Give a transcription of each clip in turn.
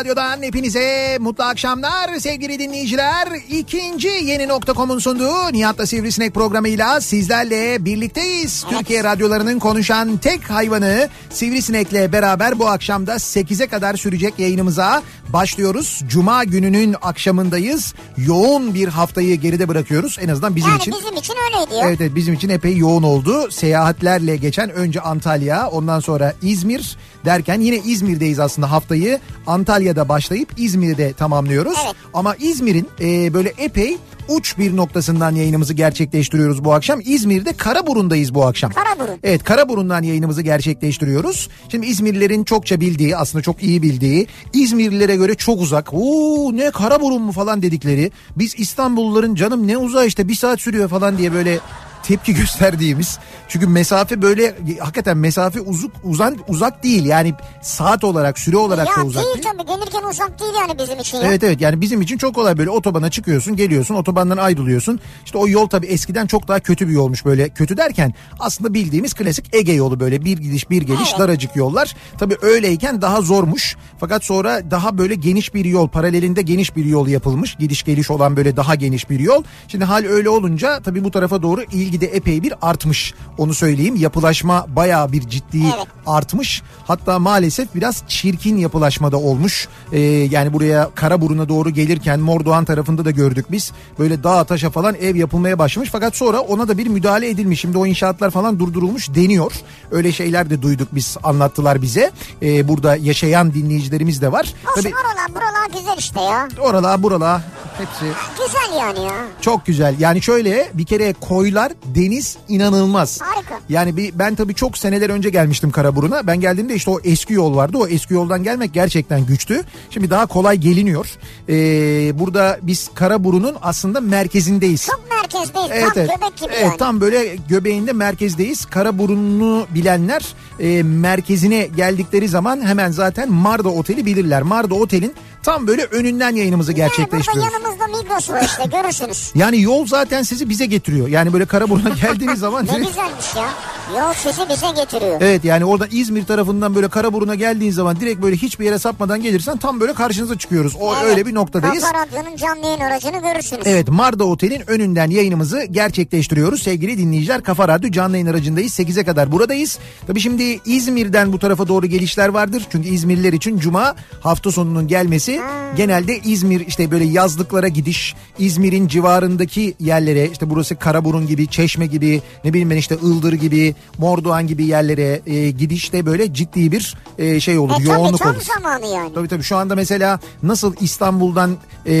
radyodan hepinize mutlu akşamlar sevgili dinleyiciler. İkinci yeni nokta.com'un sunduğu Nihat'la Sivrisinek programıyla sizlerle birlikteyiz. Türkiye radyolarının konuşan tek hayvanı Sivrisinek'le beraber bu akşamda 8'e kadar sürecek yayınımıza başlıyoruz. Cuma gününün akşamındayız. Yoğun bir haftayı geride bırakıyoruz. En azından bizim Yani için. bizim için öyleydi ya. Evet, evet bizim için epey yoğun oldu. Seyahatlerle geçen önce Antalya ondan sonra İzmir derken yine İzmir'deyiz aslında haftayı. Antalya'da başlayıp İzmir'de tamamlıyoruz. Evet. Ama İzmir'in e, böyle epey uç bir noktasından yayınımızı gerçekleştiriyoruz bu akşam. İzmir'de Karaburun'dayız bu akşam. Karaburun. Evet Karaburun'dan yayınımızı gerçekleştiriyoruz. Şimdi İzmirlilerin çokça bildiği aslında çok iyi bildiği İzmirlilere göre çok uzak. Oo ne Karaburun mu falan dedikleri. Biz İstanbulluların canım ne uzağı işte bir saat sürüyor falan diye böyle tepki gösterdiğimiz. Çünkü mesafe böyle hakikaten mesafe uzak uzan uzak değil. Yani saat olarak süre olarak da Ya uzak değil değil. tabii gelirken uzak değil yani bizim için ya. Evet evet yani bizim için çok kolay böyle otobana çıkıyorsun geliyorsun otobandan ayrılıyorsun. İşte o yol tabii eskiden çok daha kötü bir yolmuş böyle kötü derken aslında bildiğimiz klasik Ege yolu böyle bir gidiş bir geliş Evet. daracık yollar. Tabii öyleyken daha zormuş fakat sonra daha böyle geniş bir yol paralelinde geniş bir yol yapılmış gidiş geliş olan böyle daha geniş bir yol. Şimdi hal öyle olunca tabii bu tarafa doğru ilgi de epey bir artmış onu söyleyeyim yapılaşma bayağı bir ciddi Evet. artmış. Hatta maalesef biraz çirkin yapılaşmada olmuş. Ee, yani buraya Karaburun'a doğru gelirken Mordoğan tarafında da gördük biz. Böyle dağ taşa falan ev yapılmaya başlamış. Fakat sonra ona da bir müdahale edilmiş. Şimdi o inşaatlar falan durdurulmuş deniyor. Öyle şeyler de duyduk biz anlattılar bize. Ee, burada yaşayan dinleyicilerimiz de var. Olsun Tabii oralar buralar güzel işte ya. oralar buralar hepsi Güzel yani ya. çok güzel. Yani şöyle bir kere koylar deniz inanılmaz. Harika. Yani bir ben tabii çok seneler önce gelmiştim Karaburun'a. Ben geldiğimde işte o eski yol vardı. O eski yoldan gelmek gerçekten güçtü. Şimdi daha kolay geliniyor. Ee, burada biz Karaburun'un aslında merkezindeyiz. Çok merkezdeyiz. Evet, tam evet. göbek gibi Evet, yani. tam böyle göbeğinde merkezdeyiz. Karaburun'u bilenler e, merkezine geldikleri zaman hemen zaten Marda Oteli bilirler. Marda Otel'in tam böyle önünden yayınımızı Yani burada gerçekleştiriyoruz. yanımızda Migros var işte görürsünüz. Yani yol zaten sizi bize getiriyor. Yani böyle Karaburun'a geldiğiniz zaman Ne güzelmiş ya. Yol sizi bize getiriyor. Evet yani orada İzmir tarafından böyle Karaburun'a geldiğin zaman direkt böyle hiçbir yere sapmadan gelirsen tam böyle karşınıza çıkıyoruz. O Evet. öyle bir noktadayız. Kafa Radyo'nun canlı yayın aracını görürsünüz. Evet Marda Otel'in önünden yayınımızı gerçekleştiriyoruz. Sevgili dinleyiciler Kafa Radyo canlı yayın aracındayız. 8'e kadar buradayız. Tabii şimdi İzmir'den bu tarafa doğru gelişler vardır. Çünkü İzmirliler için Cuma hafta sonunun gelmesi genelde İzmir işte böyle yazlıklara gidiş, İzmir'in civarındaki yerlere işte burası Karaburun gibi, Çeşme gibi, ne bileyim ben işte Ildır gibi, Mordoğan gibi yerlere e, gidişte böyle ciddi bir e, şey olur, E tabii yoğunluk tam olur. zamanı yani. Tabii tabii şu anda mesela nasıl İstanbul'dan e,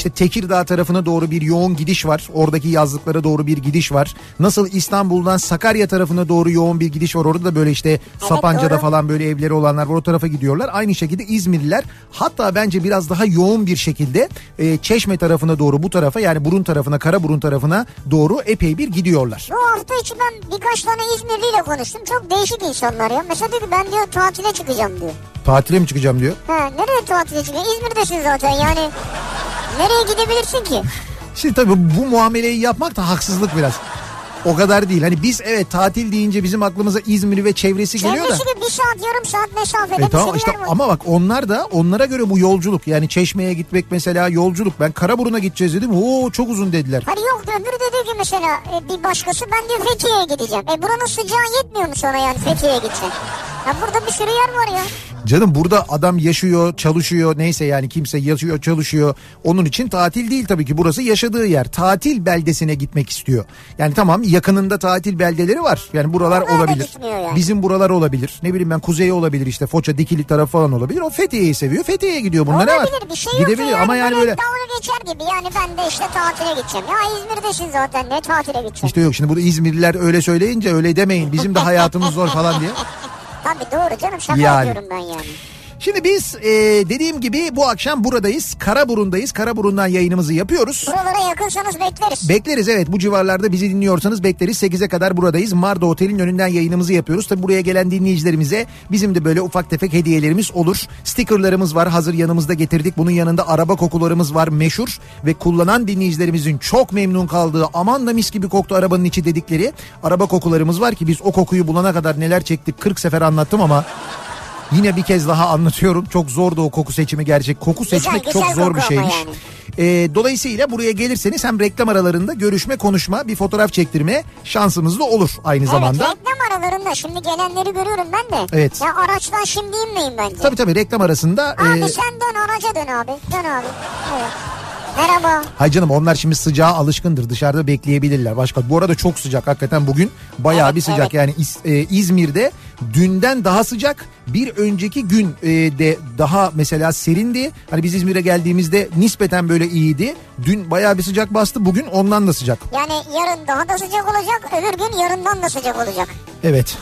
işte Tekirdağ tarafına doğru bir yoğun gidiş var. Oradaki yazlıklara doğru bir gidiş var. Nasıl İstanbul'dan Sakarya tarafına doğru yoğun bir gidiş var. Orada da böyle işte Sapanca'da doğru. falan böyle evleri olanlar var. O tarafa gidiyorlar. Aynı şekilde İzmirliler hatta bence biraz daha yoğun bir şekilde e, Çeşme tarafına doğru bu tarafa yani burun tarafına Karaburun tarafına doğru epey bir gidiyorlar. Bu hafta içi ben birkaç tane İzmirliyle konuştum. Çok değişik insanlar ya. Mesela ki ben diyor tatile çıkacağım diyor. Tatile mi çıkacağım diyor. Ha, nereye tatile çıkıyor? İzmir'desin zaten yani. Nereye gidebilirsin ki? Şimdi tabii bu muameleyi yapmak da haksızlık biraz. O kadar değil. Hani biz evet tatil deyince bizim aklımıza İzmir ve çevresi geliyor da. Çevresi bir saat yarım saat mesafede E tamam işte var. ama bak onlar da onlara göre bu yolculuk yani Çeşme'ye gitmek mesela yolculuk. Ben Karaburun'a gideceğiz dedim. Oo çok uzun dediler. Hani yok öbürü de diyor ki mesela e, bir başkası ben diyor Fethiye'ye gideceğim. E buranın sıcağı yetmiyor mu sonra yani Fethiye'ye gideceksin? Ya burada bir sürü yer var ya. Canım burada adam yaşıyor, çalışıyor neyse yani kimse yaşıyor, çalışıyor. Onun için tatil değil tabii ki burası yaşadığı yer. Tatil beldesine gitmek istiyor. Yani tamam yakınında tatil beldeleri var. Yani buralar da olabilir. yani. Bizim buralar olabilir. Ne bileyim ben kuzeye olabilir işte Foça, Dikili tarafı falan olabilir. O Fethiye'yi seviyor. Fethiye'ye gidiyor. Bunda ne var? Olabilir bir şey Gidebilir ki ama yani böyle Dalga geçer gibi yani ben de işte tatile gideceğim. Ya İzmir'desin zaten ne tatile gideceğim. işte yok şimdi burada İzmirliler öyle söyleyince öyle demeyin. Bizim de hayatımız zor falan diye. Tabii doğru canım şaka Yani. yapıyorum ben yani. Şimdi biz e, dediğim gibi bu akşam buradayız. Karaburun'dayız. Karaburun'dan yayınımızı yapıyoruz. Buralara yakınsanız bekleriz. Bekleriz evet bu civarlarda bizi dinliyorsanız bekleriz 8'e kadar buradayız. Marda Otel'in önünden yayınımızı yapıyoruz. Tabi buraya gelen dinleyicilerimize bizim de böyle ufak tefek hediyelerimiz olur. Stickerlarımız var hazır yanımızda getirdik. Bunun yanında araba kokularımız var meşhur ve kullanan dinleyicilerimizin çok memnun kaldığı aman da mis gibi koktu arabanın içi dedikleri araba kokularımız var ki biz o kokuyu bulana kadar neler çektik 40 sefer anlattım ama Yine bir kez daha anlatıyorum. Çok zordu o koku seçimi gerçek. Koku seçmek güzel çok zor koku bir şeymiş. yani. Ee, dolayısıyla buraya gelirseniz hem reklam aralarında görüşme, konuşma, bir fotoğraf çektirme şansımız da olur aynı zamanda. Evet reklam aralarında şimdi gelenleri görüyorum ben de. Evet. Ya araçtan şimdi inmeyin bence. Tabii tabii reklam arasında. Abi e, sen dön araca dön abi. Dön abi. Evet. Merhaba. Hay canım onlar şimdi sıcağa alışkındır dışarıda bekleyebilirler. Başka bu arada çok sıcak hakikaten bugün bayağı Evet, bir sıcak. evet. Yani İz- e, İzmir'de dünden daha sıcak bir önceki gün e, de daha mesela serindi. Hani biz İzmir'e geldiğimizde nispeten böyle iyiydi. Dün bayağı bir sıcak bastı bugün ondan da sıcak. Yani yarın daha da sıcak olacak. Öbür gün yarından da sıcak olacak. Evet.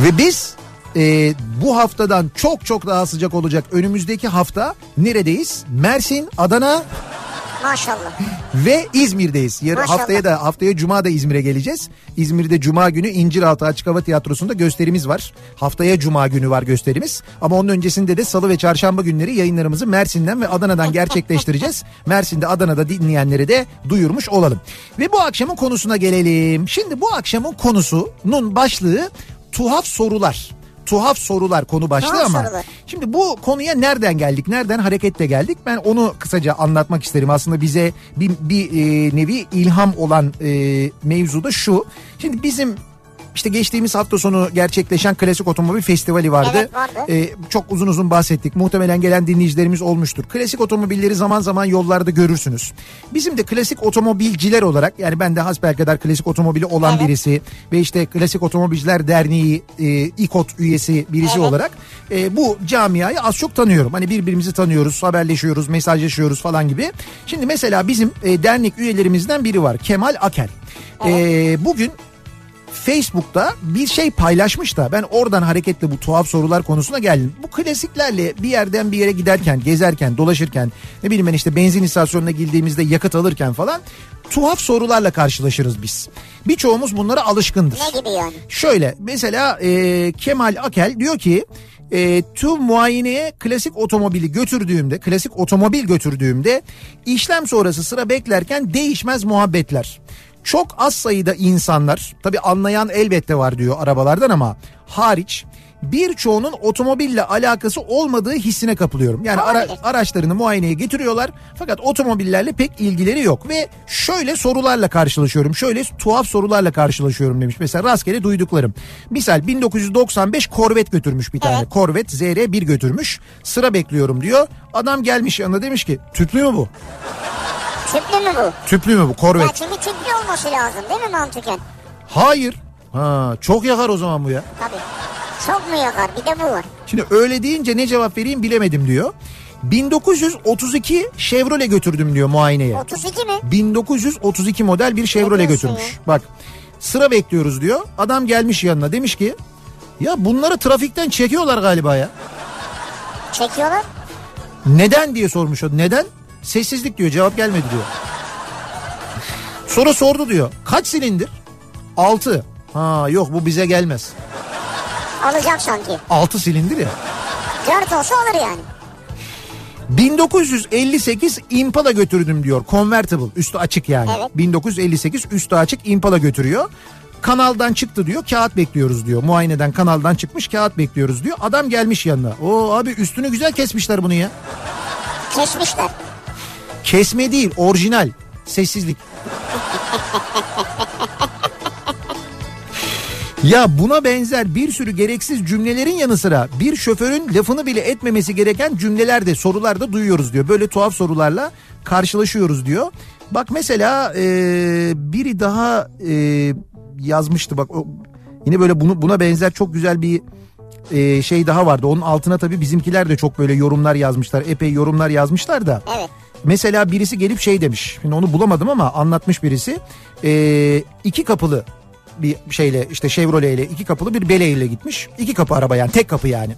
Ve biz e, bu haftadan çok çok daha sıcak olacak önümüzdeki hafta neredeyiz? Mersin, Adana Maşallah. ve İzmir'deyiz. Yarın Maşallah. haftaya da haftaya cuma da İzmir'e geleceğiz. İzmir'de cuma günü İnciraltı Açık Hava Tiyatrosu'nda gösterimiz var. Haftaya cuma günü var gösterimiz. Ama onun öncesinde de salı ve çarşamba günleri yayınlarımızı Mersin'den ve Adana'dan gerçekleştireceğiz. Mersin'de Adana'da dinleyenleri de duyurmuş olalım. Ve bu akşamın konusuna gelelim. Şimdi bu akşamın konusunun başlığı tuhaf sorular. Tuhaf sorular konu başlığı Tuhaf ama sorular. Şimdi bu konuya nereden geldik? Nereden hareketle geldik? Ben onu kısaca anlatmak isterim. Aslında bize bir, bir e, nevi ilham olan e, mevzu da şu. Şimdi bizim işte geçtiğimiz hafta sonu gerçekleşen Klasik Otomobil Festivali vardı. Evet, vardı. E, çok uzun uzun bahsettik. Muhtemelen gelen dinleyicilerimiz olmuştur. Klasik otomobilleri zaman zaman yollarda görürsünüz. Bizim de klasik otomobilciler olarak yani ben de hasbelkader klasik otomobili olan Evet. birisi ve işte Klasik Otomobilciler Derneği e, İKOT üyesi birisi Evet. olarak e, bu camiayı az çok tanıyorum. Hani birbirimizi tanıyoruz, haberleşiyoruz, mesajlaşıyoruz falan gibi. Şimdi mesela bizim e, dernek üyelerimizden biri var. Kemal Akel. E, bugün Facebook'ta bir şey paylaşmış da ben oradan hareketle bu tuhaf sorular konusuna geldim. Bu klasiklerle bir yerden bir yere giderken, gezerken, dolaşırken ne bileyim ben işte benzin istasyonuna girdiğimizde yakıt alırken falan tuhaf sorularla karşılaşırız biz. Birçoğumuz bunlara alışkındır. Ne gibi yani? Şöyle mesela e, Kemal Akel diyor ki e, tüm muayeneye klasik otomobili götürdüğümde klasik otomobil götürdüğümde işlem sonrası sıra beklerken değişmez muhabbetler. Çok az sayıda insanlar tabi anlayan elbette var diyor arabalardan ama hariç birçoğunun otomobille alakası olmadığı hissine kapılıyorum. Yani ara- araçlarını muayeneye getiriyorlar fakat otomobillerle pek ilgileri yok ve şöyle sorularla karşılaşıyorum. Şöyle tuhaf sorularla karşılaşıyorum demiş. Mesela rastgele duyduklarım. Misal 1995 Corvette götürmüş bir tane. Evet. Corvette ZR1 götürmüş. Sıra bekliyorum diyor. Adam gelmiş yanına demiş ki tüplü mü bu? Tüplü mü bu? Tüplü mü bu Ya Corvette? çünkü tüplü olması lazım değil mi mantıken? Hayır. Ha, çok yakar o zaman bu ya. Tabii. Çok mu yakar? Bir de bu var. Şimdi öyle deyince ne cevap vereyim bilemedim diyor. 1932 Chevrolet götürdüm diyor muayeneye. 32 mi? 1932 model bir Chevrolet götürmüş. Bak sıra bekliyoruz diyor. Adam gelmiş yanına demiş ki ya bunları trafikten çekiyorlar galiba ya. Çekiyorlar. Neden diye sormuş o. Neden? Sessizlik diyor cevap gelmedi diyor. Sonra sordu diyor. Kaç silindir? 6. Ha yok bu bize gelmez. Alacak sanki. 6 silindir ya. 4 olsa alır yani. 1958 Impala götürdüm diyor. Convertible üstü açık yani. Evet. 1958 üstü açık Impala götürüyor. Kanaldan çıktı diyor kağıt bekliyoruz diyor. Muayeneden kanaldan çıkmış kağıt bekliyoruz diyor. Adam gelmiş yanına. O abi üstünü güzel kesmişler bunu ya. Kesmişler. Kesme değil orijinal. Sessizlik. Ya buna benzer bir sürü gereksiz cümlelerin yanı sıra bir şoförün lafını bile etmemesi gereken cümleler de sorularda duyuyoruz diyor. Böyle tuhaf sorularla karşılaşıyoruz diyor. Bak mesela e, biri daha e, yazmıştı bak o, yine böyle bunu buna benzer çok güzel bir e, şey daha vardı. Onun altına tabii bizimkiler de çok böyle yorumlar yazmışlar. Epey yorumlar yazmışlar da. Evet. Mesela birisi gelip şey demiş. Şimdi onu bulamadım ama anlatmış birisi. Ee, iki kapılı bir şeyle işte Chevrolet ile iki kapılı bir Bele ile gitmiş. İki kapı araba yani tek kapı yani.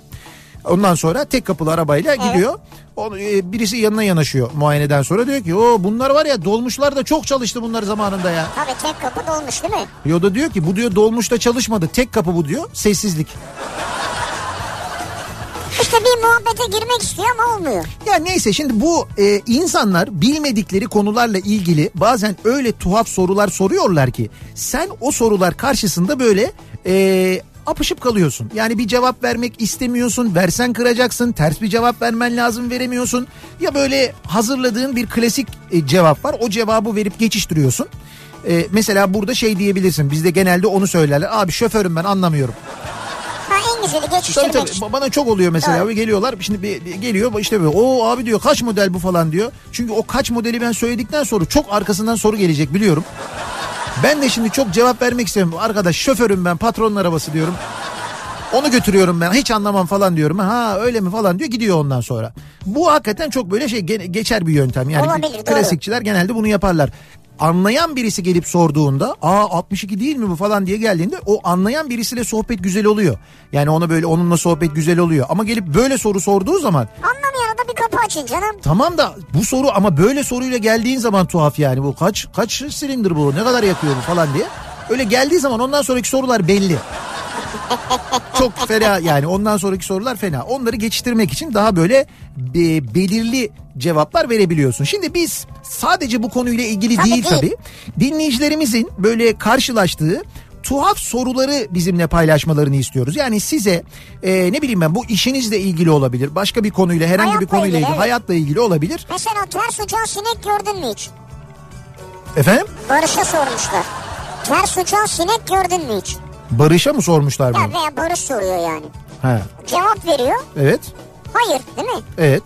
Ondan sonra tek kapılı arabayla gidiyor. Onu, e, birisi yanına yanaşıyor muayeneden sonra diyor ki o bunlar var ya dolmuşlar da çok çalıştı bunlar zamanında ya. Tabii tek kapı dolmuş değil mi? Yo da diyor ki bu diyor dolmuşta çalışmadı tek kapı bu diyor sessizlik. İşte bir muhabbete girmek istiyor ama olmuyor. Ya neyse şimdi bu e, insanlar bilmedikleri konularla ilgili bazen öyle tuhaf sorular soruyorlar ki sen o sorular karşısında böyle e, apışıp kalıyorsun. Yani bir cevap vermek istemiyorsun, versen kıracaksın, ters bir cevap vermen lazım veremiyorsun. Ya böyle hazırladığın bir klasik e, cevap var o cevabı verip geçiştiriyorsun. E, mesela burada şey diyebilirsin bizde genelde onu söylerler abi şoförüm ben anlamıyorum. En güzeli Tabii geçiştirmek tabii. Ba- bana çok oluyor mesela Evet. ve geliyorlar şimdi bir, bir geliyor işte böyle o abi diyor kaç model bu falan diyor. Çünkü o kaç modeli ben söyledikten sonra çok arkasından soru gelecek biliyorum. Ben de şimdi çok cevap vermek istemiyorum. Arkadaş şoförüm ben patronun arabası diyorum. Onu götürüyorum ben hiç anlamam falan diyorum. Ha öyle mi falan diyor gidiyor ondan sonra. Bu hakikaten çok böyle şey geçer bir yöntem. Yani Olabilir, doğru. klasikçiler genelde bunu yaparlar. Anlayan birisi gelip sorduğunda aa 62 değil mi bu falan diye geldiğinde o anlayan birisiyle sohbet güzel oluyor. Yani ona böyle onunla sohbet güzel oluyor. Ama gelip böyle soru sorduğu zaman Anlamayana da bir kapı açın canım. tamam da bu soru ama böyle soruyla geldiğin zaman tuhaf yani bu kaç kaç silindir bu ne kadar yakıyor bu falan diye. Öyle geldiği zaman ondan sonraki sorular belli. Çok fena yani ondan sonraki sorular fena. Onları geçiştirmek için daha böyle be- belirli cevaplar verebiliyorsun. Şimdi biz sadece bu konuyla ilgili Tabii değil tabii. Dinleyicilerimizin böyle karşılaştığı tuhaf soruları bizimle paylaşmalarını istiyoruz. Yani size e, ne bileyim ben bu işinizle ilgili olabilir. Başka bir konuyla herhangi bir Hayatla konuyla ilgili, ilgili, evet. hayatla ilgili olabilir. Mesela ters uçan sinek gördün mü hiç? Efendim? Barış'a sormuşlar. Ters uçan sinek gördün mü hiç? Barış'a mı sormuşlar Ya bunu? veya Barış soruyor yani. Ha, Cevap veriyor. evet. Hayır değil mi? Evet.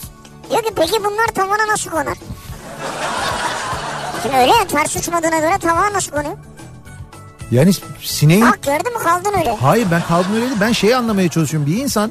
Diyor ki peki bunlar tavana nasıl konar? Şimdi öyle ya ters uçmadığına göre tavana nasıl konuyor? Yani sineğin Bak gördün mü kaldın öyle. Hayır ben kaldım öyle değil. Ben şeyi anlamaya çalışıyorum. Bir insan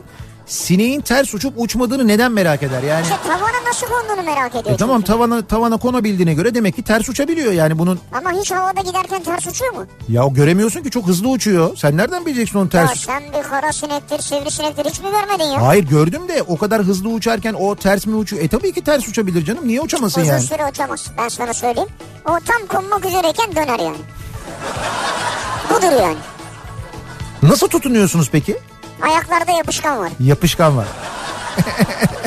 sineğin ters uçup uçmadığını neden merak eder? Yani İşte tavana nasıl konduğunu merak ediyor. e tamam tavana tavana konabildiğine göre demek ki ters uçabiliyor yani bunun. Ama hiç havada giderken ters uçuyor mu? Ya göremiyorsun ki çok hızlı uçuyor. Sen nereden bileceksin onun Ya ters? sen bir kara sinektir, sivrisinektir hiç mi görmedin ya? Hayır gördüm de o kadar hızlı uçarken o ters mi uçuyor? E tabii ki ters uçabilir canım. Niye uçamasın Uzun yani? süre uçamaz. Ben sana söyleyeyim. O tam konmak üzereyken döner yani. Budur yani. Nasıl tutunuyorsunuz peki? Ayaklarda yapışkan var. Yapışkan var.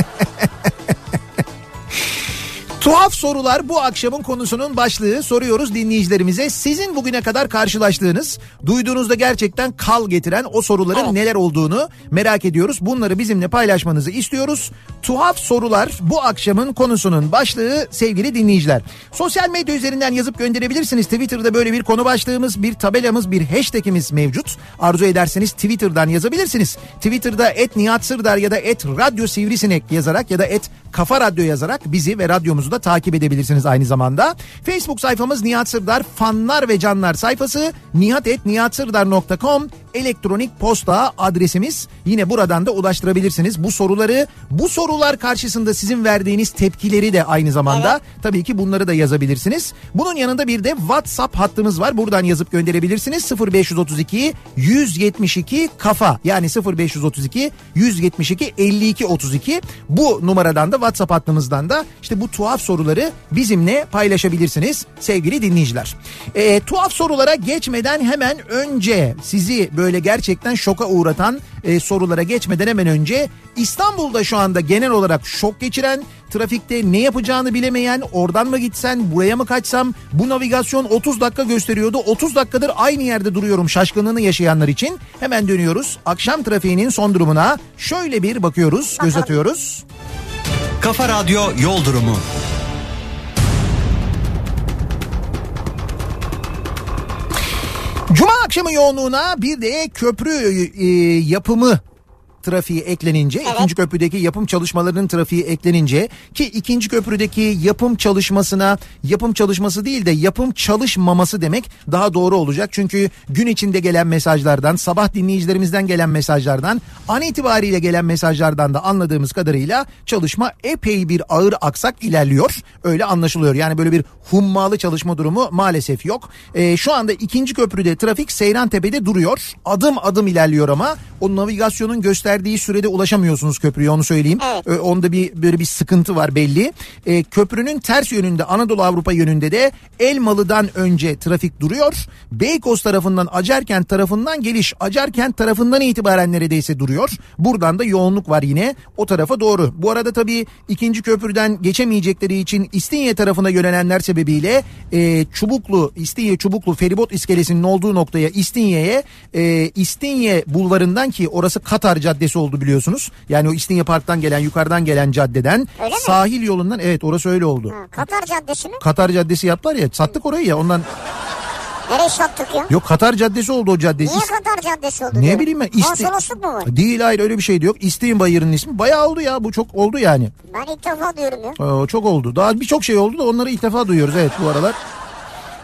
Tuhaf sorular bu akşamın konusunun başlığı. Soruyoruz dinleyicilerimize. Sizin bugüne kadar karşılaştığınız, duyduğunuzda gerçekten kal getiren o soruların Evet. neler olduğunu merak ediyoruz. Bunları bizimle paylaşmanızı istiyoruz. Tuhaf sorular bu akşamın konusunun başlığı sevgili dinleyiciler. Sosyal medya üzerinden yazıp gönderebilirsiniz. Twitter'da böyle bir konu başlığımız, bir tabelamız, bir hashtagimiz mevcut. Arzu ederseniz Twitter'dan yazabilirsiniz. Twitter'da et Nihat Sırdar ya da et Radyo Sivrisinek yazarak ya da et Kafa Radyo yazarak bizi ve radyomuzu da takip edebilirsiniz aynı zamanda. Facebook sayfamız Nihat Sırdar fanlar ve canlar sayfası nihatetnihatsırdar.com elektronik posta adresimiz. Yine buradan da ulaştırabilirsiniz. Bu soruları bu sorular karşısında sizin verdiğiniz tepkileri de aynı zamanda Evet. tabii ki bunları da yazabilirsiniz. Bunun yanında bir de WhatsApp hattımız var. Buradan yazıp gönderebilirsiniz. 0532 172 kafa yani 0532 172 52 32 bu numaradan da WhatsApp hattımızdan da işte bu tuhaf soruları bizimle paylaşabilirsiniz sevgili dinleyiciler. Ee, tuhaf sorulara geçmeden hemen önce sizi böyle gerçekten şoka uğratan e, sorulara geçmeden hemen önce İstanbul'da şu anda genel olarak şok geçiren trafikte ne yapacağını bilemeyen oradan mı gitsen buraya mı kaçsam? Bu navigasyon 30 dakika gösteriyordu. 30 dakikadır aynı yerde duruyorum şaşkınlığını yaşayanlar için. Hemen dönüyoruz. Akşam trafiğinin son durumuna şöyle bir bakıyoruz göz atıyoruz. Kafa Radyo Yol Durumu. Cuma akşamı yoğunluğuna bir de köprü e, yapımı trafiği eklenince ikinci köprüdeki yapım çalışmalarının trafiği eklenince ki ikinci köprüdeki yapım çalışmasına yapım çalışması değil de yapım çalışmaması demek daha doğru olacak. Çünkü gün içinde gelen mesajlardan sabah dinleyicilerimizden gelen mesajlardan an itibariyle gelen mesajlardan da anladığımız kadarıyla çalışma epey bir ağır aksak ilerliyor. Öyle anlaşılıyor. Yani böyle bir hummalı çalışma durumu maalesef yok. Ee, şu anda ikinci köprüde trafik Seyrantepe'de duruyor. Adım adım ilerliyor ama o navigasyonun gösterdiği sürede ulaşamıyorsunuz köprüye onu söyleyeyim. Evet. Onda bir böyle bir sıkıntı var belli. Ee, köprünün ters yönünde Anadolu Avrupa yönünde de Elmalı'dan önce trafik duruyor. Beykoz tarafından Acarkent tarafından geliş Acarkent tarafından itibaren neredeyse duruyor. Buradan da yoğunluk var yine o tarafa doğru. Bu arada tabii ikinci köprüden geçemeyecekleri için İstinye tarafına yönelenler sebebiyle e, Çubuklu İstinye Çubuklu feribot iskelesinin olduğu noktaya İstinye'ye e, İstinye bulvarından ki orası Katar Caddesi oldu biliyorsunuz. Yani o İstinye Park'tan gelen yukarıdan gelen caddeden Öyle mi? sahil yolundan evet orası öyle oldu. Ha, Katar Caddesi mi? Katar Caddesi yaptılar ya sattık orayı ya ondan Nereye sattık ya? yok Katar Caddesi oldu o cadde. Niye Katar Caddesi oldu? Ne diyor. bileyim ben. İsti- Konsolosluk mu var? Değil hayır öyle bir şey yok. İsteyin Bayır'ın ismi. Bayağı oldu ya bu çok oldu yani. Ben ilk defa diyorum ya. Ee, çok oldu. Daha birçok şey oldu da onları ilk defa duyuyoruz evet bu aralar.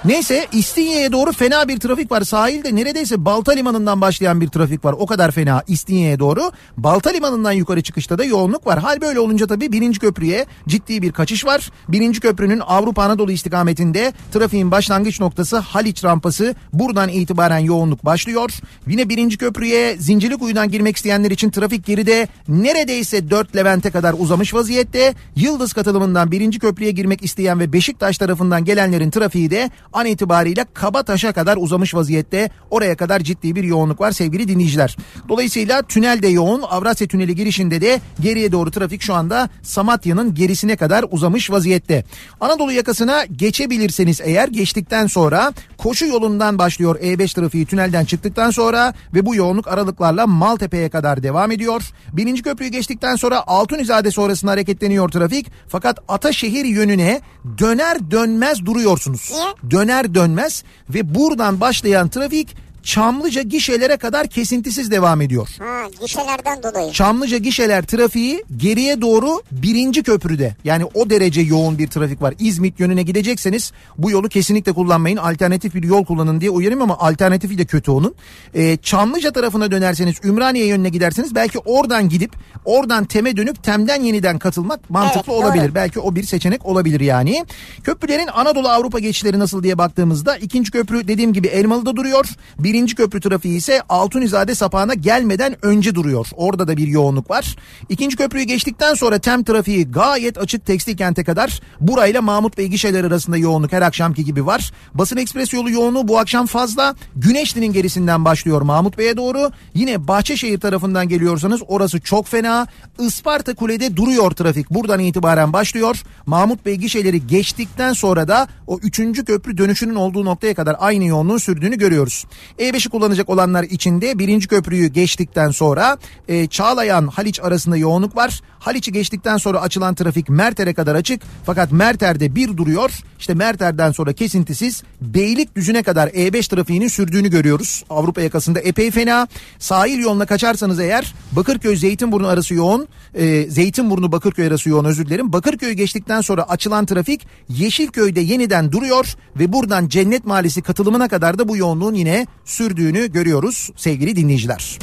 Neyse İstinye'ye doğru fena bir trafik var. Sahilde neredeyse Balta Limanı'ndan başlayan bir trafik var. O kadar fena İstinye'ye doğru. Balta Limanı'ndan yukarı çıkışta da yoğunluk var. Hal böyle olunca tabii birinci köprüye ciddi bir kaçış var. Birinci köprünün Avrupa Anadolu istikametinde trafiğin başlangıç noktası Haliç rampası. Buradan itibaren yoğunluk başlıyor. Yine birinci köprüye Zincirlikuyu'dan girmek isteyenler için trafik geride neredeyse 4 Levent'e kadar uzamış vaziyette. Yıldız katılımından birinci köprüye girmek isteyen ve Beşiktaş tarafından gelenlerin trafiği de an itibariyle Kabataş'a kadar uzamış vaziyette. Oraya kadar ciddi bir yoğunluk var sevgili dinleyiciler. Dolayısıyla tünel de yoğun. Avrasya Tüneli girişinde de geriye doğru trafik şu anda Samatya'nın gerisine kadar uzamış vaziyette. Anadolu yakasına geçebilirseniz eğer geçtikten sonra koşu yolundan başlıyor E5 trafiği tünelden çıktıktan sonra ve bu yoğunluk aralıklarla Maltepe'ye kadar devam ediyor. Birinci köprüyü geçtikten sonra Altunizade sonrasında hareketleniyor trafik. Fakat Ataşehir yönüne döner dönmez duruyorsunuz. Niye? Döner dönmez ve buradan başlayan trafik Çamlıca gişelere kadar kesintisiz devam ediyor. Ha gişelerden dolayı. Çamlıca gişeler trafiği geriye doğru birinci köprüde. Yani o derece yoğun bir trafik var. İzmit yönüne gidecekseniz bu yolu kesinlikle kullanmayın. Alternatif bir yol kullanın diye uyarayım ama alternatifi de kötü onun. Ee, Çamlıca tarafına dönerseniz Ümraniye yönüne giderseniz belki oradan gidip oradan Tem'e dönüp Tem'den yeniden katılmak mantıklı Evet, olabilir. doğru. Belki o bir seçenek olabilir yani. Köprülerin Anadolu Avrupa geçişleri nasıl diye baktığımızda ikinci köprü dediğim gibi Elmalı'da duruyor. Birinci köprü trafiği ise Altunizade sapağına gelmeden önce duruyor. Orada da bir yoğunluk var. İkinci köprüyü geçtikten sonra tem trafiği gayet açık tekstil kente kadar. Burayla Mahmut Bey gişeler arasında yoğunluk her akşamki gibi var. Basın ekspres yolu yoğunluğu bu akşam fazla. Güneşli'nin gerisinden başlıyor Mahmut Bey'e doğru. Yine Bahçeşehir tarafından geliyorsanız orası çok fena. Isparta Kule'de duruyor trafik. Buradan itibaren başlıyor. Mahmut Bey gişeleri geçtikten sonra da o üçüncü köprü dönüşünün olduğu noktaya kadar aynı yoğunluğun sürdüğünü görüyoruz. E5'i kullanacak olanlar için de birinci köprüyü geçtikten sonra e, Çağlayan Haliç arasında yoğunluk var. Haliç'i geçtikten sonra açılan trafik Merter'e kadar açık. Fakat Merter'de bir duruyor. İşte Merter'den sonra kesintisiz Beylikdüzü'ne kadar E5 trafiğinin sürdüğünü görüyoruz. Avrupa yakasında epey fena. Sahil yoluna kaçarsanız eğer Bakırköy Zeytinburnu arası yoğun. E, Zeytinburnu Bakırköy arası yoğun özür dilerim. Bakırköy'ü geçtikten sonra açılan trafik Yeşilköy'de yeniden duruyor ve buradan Cennet Mahallesi katılımına kadar da bu yoğunluğun yine sürdüğünü görüyoruz sevgili dinleyiciler.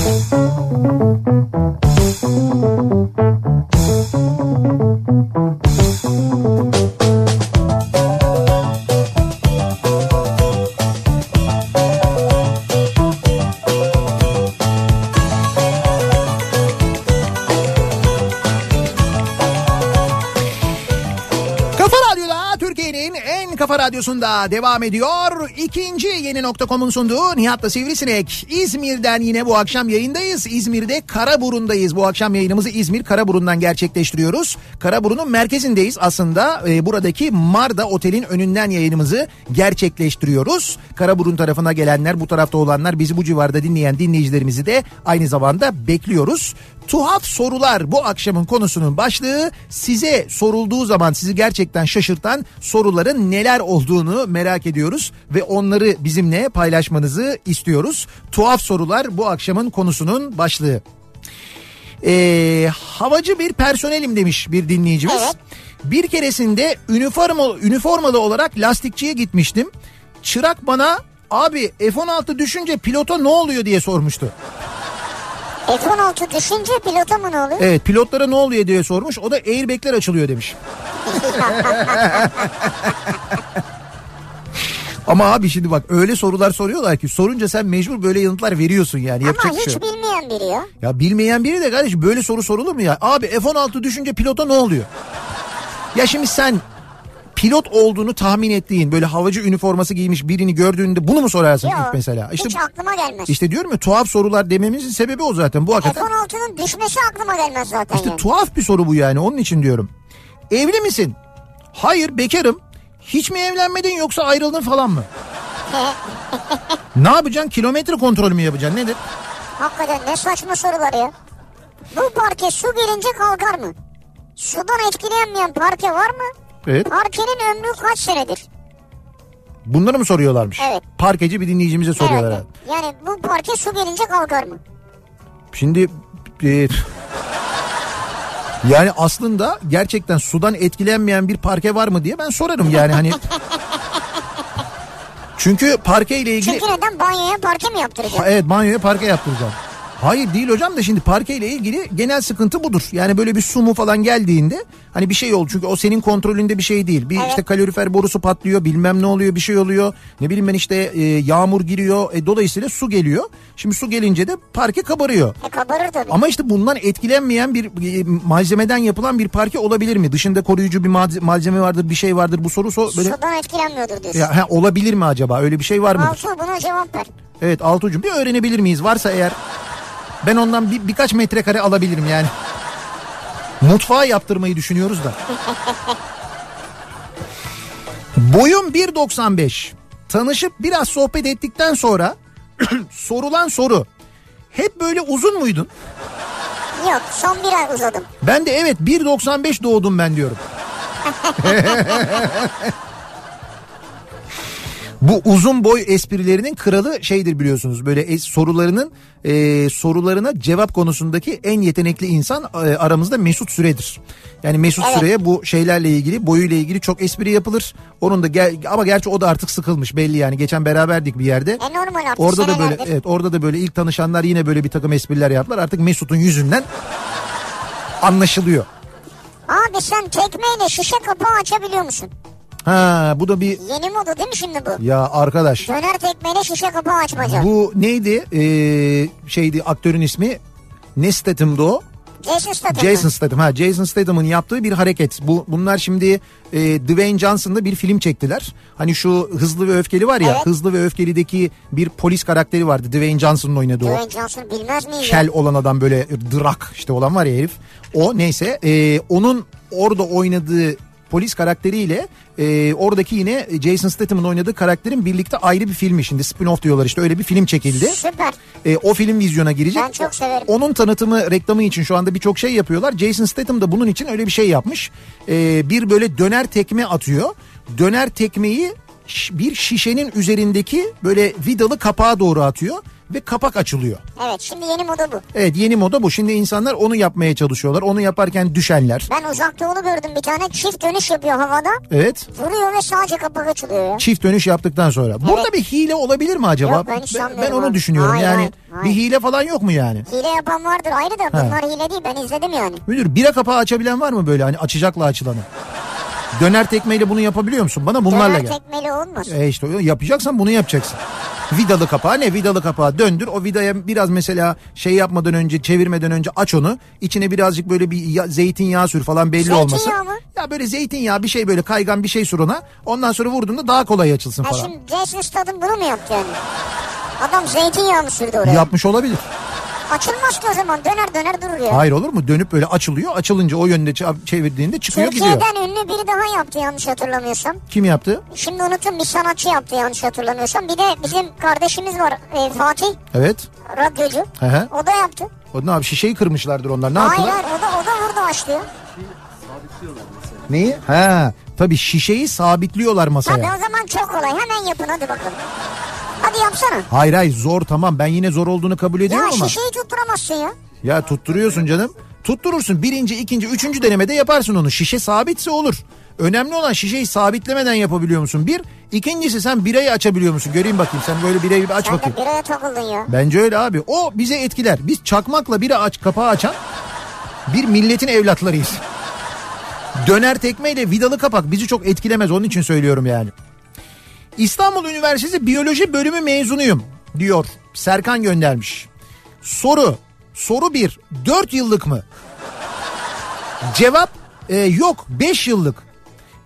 Kafa kafa radyosunda devam ediyor. İkinci yeni nokta.com'un sunduğu Nihat'la Sivrisinek. İzmir'den yine bu akşam yayındayız. İzmir'de Karaburun'dayız. Bu akşam yayınımızı İzmir Karaburun'dan gerçekleştiriyoruz. Karaburun'un merkezindeyiz aslında. Ee, buradaki Marda Otel'in önünden yayınımızı gerçekleştiriyoruz. Karaburun tarafına gelenler, bu tarafta olanlar, bizi bu civarda dinleyen dinleyicilerimizi de aynı zamanda bekliyoruz. Tuhaf sorular bu akşamın konusunun başlığı. Size sorulduğu zaman sizi gerçekten şaşırtan soruların neler olduğunu merak ediyoruz ve onları bizimle paylaşmanızı istiyoruz. Tuhaf sorular bu akşamın konusunun başlığı. Ee, havacı bir personelim demiş bir dinleyicimiz. Evet. Bir keresinde üniforma, üniformalı olarak lastikçiye gitmiştim. Çırak bana abi F-16 düşünce pilota ne oluyor diye sormuştu. F-16 düşünce pilota mı ne oluyor? Evet pilotlara ne oluyor diye sormuş. O da airbagler açılıyor demiş. Ama abi şimdi bak öyle sorular soruyorlar ki sorunca sen mecbur böyle yanıtlar veriyorsun yani yapacak Ama şey hiç yok. bilmeyen biri ya. Ya bilmeyen biri de kardeş böyle soru sorulur mu ya? Abi F-16 düşünce pilota ne oluyor? Ya şimdi sen pilot olduğunu tahmin ettiğin böyle havacı üniforması giymiş birini gördüğünde bunu mu sorarsın Yok. ilk mesela? İşte Hiç aklıma gelmez. işte diyorum ya tuhaf sorular dememizin sebebi o zaten. Bu hakikaten F-16'nın düşmesi aklıma gelmez zaten İşte yani. tuhaf bir soru bu yani onun için diyorum. Evli misin? Hayır bekarım. Hiç mi evlenmedin yoksa ayrıldın falan mı? ne yapacaksın? Kilometre kontrolü mü yapacaksın? Nedir? Hakikaten ne saçma sorular ya. Bu parke su gelince kalkar mı? Sudan etkilenmeyen parke var mı? Evet. Parkenin ömrü kaç senedir? Bunları mı soruyorlarmış? Evet. Parkeci bir dinleyicimize soruyorlar. Herhalde. Yani bu parke su gelince kalkar mı? Şimdi e, yani aslında gerçekten sudan etkilenmeyen bir parke var mı diye ben sorarım yani hani. Çünkü parke ile ilgili Çünkü neden banyoya parke mi yaptıracak? Ha, evet banyoya parke yaptıracağım. Hayır değil hocam da şimdi parke ile ilgili genel sıkıntı budur. Yani böyle bir su mu falan geldiğinde hani bir şey oldu çünkü o senin kontrolünde bir şey değil. Bir Evet. işte kalorifer borusu patlıyor bilmem ne oluyor bir şey oluyor. Ne bileyim ben işte e, yağmur giriyor e, dolayısıyla su geliyor. Şimdi su gelince de parke kabarıyor. E kabarır tabii. Ama işte bundan etkilenmeyen bir e, malzemeden yapılan bir parke olabilir mi? Dışında koruyucu bir malze- malzeme vardır bir şey vardır bu soru so- böyle Sudan etkilenmiyordur diyorsun. ya, ha, olabilir mi acaba öyle bir şey var mıdır? Altuğ buna cevap ver. Evet Altuğ'cum bir öğrenebilir miyiz? Varsa eğer ben ondan bir, birkaç metrekare alabilirim yani. Mutfağı yaptırmayı düşünüyoruz da. Boyum 1.95. Tanışıp biraz sohbet ettikten sonra sorulan soru. Hep böyle uzun muydun? Yok son bir ay uzadım. Ben de evet 1.95 doğdum ben diyorum. Bu uzun boy esprilerinin kralı şeydir biliyorsunuz. Böyle sorularının e, sorularına cevap konusundaki en yetenekli insan e, aramızda Mesut Süre'dir. Yani Mesut Evet. Süre'ye bu şeylerle ilgili boyuyla ilgili çok espri yapılır. Onun da gel, ama gerçi o da artık sıkılmış belli yani. Geçen beraberdik bir yerde. E normal artık Orada da böyle evet orada da böyle ilk tanışanlar yine böyle bir takım espriler yaptılar. Artık Mesut'un yüzünden anlaşılıyor. Abi sen tekmeyle şişe kapağı açabiliyor musun? Ha bu da bir Yeni moda değil mi şimdi bu? ya arkadaş Döner tekmeyle şişe kapağı açmaca. bu neydi ee, şeydi aktörün ismi ne Statham'dı o? Jason Statham. Jason Statham ha Jason Statham'ın yaptığı bir hareket. Bu bunlar şimdi e, Dwayne Johnson'da bir film çektiler. Hani şu Hızlı ve Öfkeli var ya Evet. Hızlı ve Öfkeli'deki bir polis karakteri vardı. Dwayne Johnson'ın oynadığı o. Dwayne Johnson bilmez miyiz? ya? Kel olan adam böyle drak işte olan var ya herif. O neyse e, onun orada oynadığı polis karakteriyle e, oradaki yine Jason Statham'ın oynadığı karakterin birlikte ayrı bir filmi şimdi spin-off diyorlar işte öyle bir film çekildi. Süper. E, o film vizyona girecek. Ben çok severim. Onun tanıtımı reklamı için şu anda birçok şey yapıyorlar. Jason Statham da bunun için öyle bir şey yapmış. E, bir böyle döner tekme atıyor. Döner tekmeyi bir şişenin üzerindeki böyle vidalı kapağa doğru atıyor. Ve kapak açılıyor. Evet şimdi yeni moda bu. Evet yeni moda bu. Şimdi insanlar onu yapmaya çalışıyorlar. Onu yaparken düşenler. Ben uzakta onu gördüm bir tane çift dönüş yapıyor havada. Evet. Vuruyor ve sadece kapak açılıyor ya. Çift dönüş yaptıktan sonra. Burada bir hile olabilir mi acaba? Yok, ben hiç sanmıyorum onu abi. düşünüyorum. Hayır, yani hayır, hayır. bir hile falan yok mu yani? Hile yapan vardır ayrı da bunlar hile değil ben izledim yani. Müdür bira kapağı açabilen var mı böyle hani açacakla açılanı? Döner tekmeyle bunu yapabiliyor musun? Bana bunlarla Döner gel. tekmeli olmaz. E işte o- yapacaksan bunu yapacaksın. Vidalı kapağı ne? Vidalı kapağı döndür. O vidaya biraz mesela şey yapmadan önce çevirmeden önce aç onu. İçine birazcık böyle bir ya, zeytinyağı sür falan belli Zeytinyağı olmasın. mı? Ya böyle zeytinyağı bir şey böyle kaygan bir şey sür ona. Ondan sonra vurduğunda daha kolay açılsın Ha falan. şimdi Jason Statham bunu mu yaptı yani? Adam zeytinyağı mı sürdü oraya? Yapmış olabilir. Açılmaz ki o zaman döner döner durur ya. Hayır olur mu? Dönüp böyle açılıyor. Açılınca o yönde çevirdiğinde çıkıyor gidiyor. Türkiye'den ünlü biri daha yaptı yanlış hatırlamıyorsam. Kim yaptı? Şimdi unuttum bir sanatçı yaptı yanlış hatırlamıyorsam. Bir de bizim kardeşimiz var e, Fatih Evet. radyocu. Hı hı. O da yaptı. O ne abi şişeyi kırmışlardır onlar. Ne hayır yaptılar? hayır o da, o da vurdu açlıyor. Neyi? Ha, tabii şişeyi sabitliyorlar masaya. Tabii o zaman çok kolay hemen yapın hadi bakalım. Hadi yapsana. Hayır hayır zor tamam ben yine zor olduğunu kabul ediyorum Ya ama. şişeyi tutturamazsın ya. Ya tutturuyorsun canım. Tutturursun birinci, ikinci, üçüncü denemede yaparsın onu. Şişe sabitse olur. Önemli olan şişeyi sabitlemeden yapabiliyor musun? Bir. İkincisi sen birayı açabiliyor musun? Göreyim bakayım sen böyle birayı bir aç Sen bakayım. de biraya takıldın ya. Bence öyle abi. O bize etkiler. Biz çakmakla bira aç kapağı açan bir milletin evlatlarıyız. Döner tekmeyle vidalı kapak bizi çok etkilemez onun için söylüyorum yani. İstanbul Üniversitesi Biyoloji Bölümü mezunuyum diyor. Serkan göndermiş. Soru. Soru bir. 4 yıllık mı? Cevap e, yok 5 yıllık.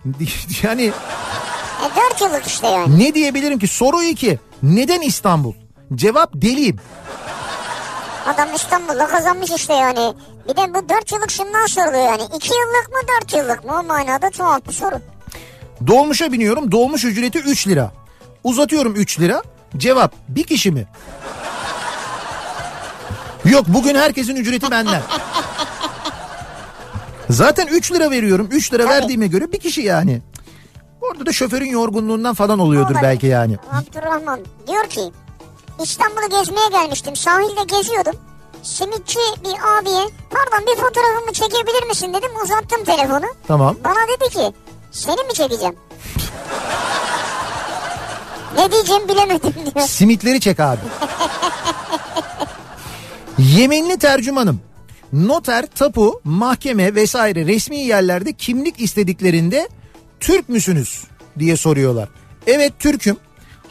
Yani E 4 yıllık işte yani. ne diyebilirim ki? Soru 2. Neden İstanbul? Cevap deliyim. Adam İstanbul'da kazanmış işte yani. Bir de bu 4 yıllık şundan soruluyor yani. 2 yıllık mı 4 yıllık mı? O manada tuhaf bir soru. Dolmuşa biniyorum. Dolmuş ücreti 3 lira. Uzatıyorum 3 lira. Cevap bir kişi mi? Yok bugün herkesin ücreti benden. Zaten 3 lira veriyorum. 3 lira verdiğime göre bir kişi yani. Orada da şoförün yorgunluğundan falan oluyordur Olabilir. belki yani. Abdurrahman diyor ki İstanbul'u gezmeye gelmiştim. Sahilde geziyordum. Simitçi bir abiye pardon bir fotoğrafımı çekebilir misin dedim. Uzattım telefonu. Tamam. Bana dedi ki seni mi çekeceğim? ne diyeceğim bilemedim diyor. Simitleri çek abi. Yemenli tercümanım. Noter, tapu, mahkeme vesaire resmi yerlerde kimlik istediklerinde Türk müsünüz diye soruyorlar. Evet Türk'üm.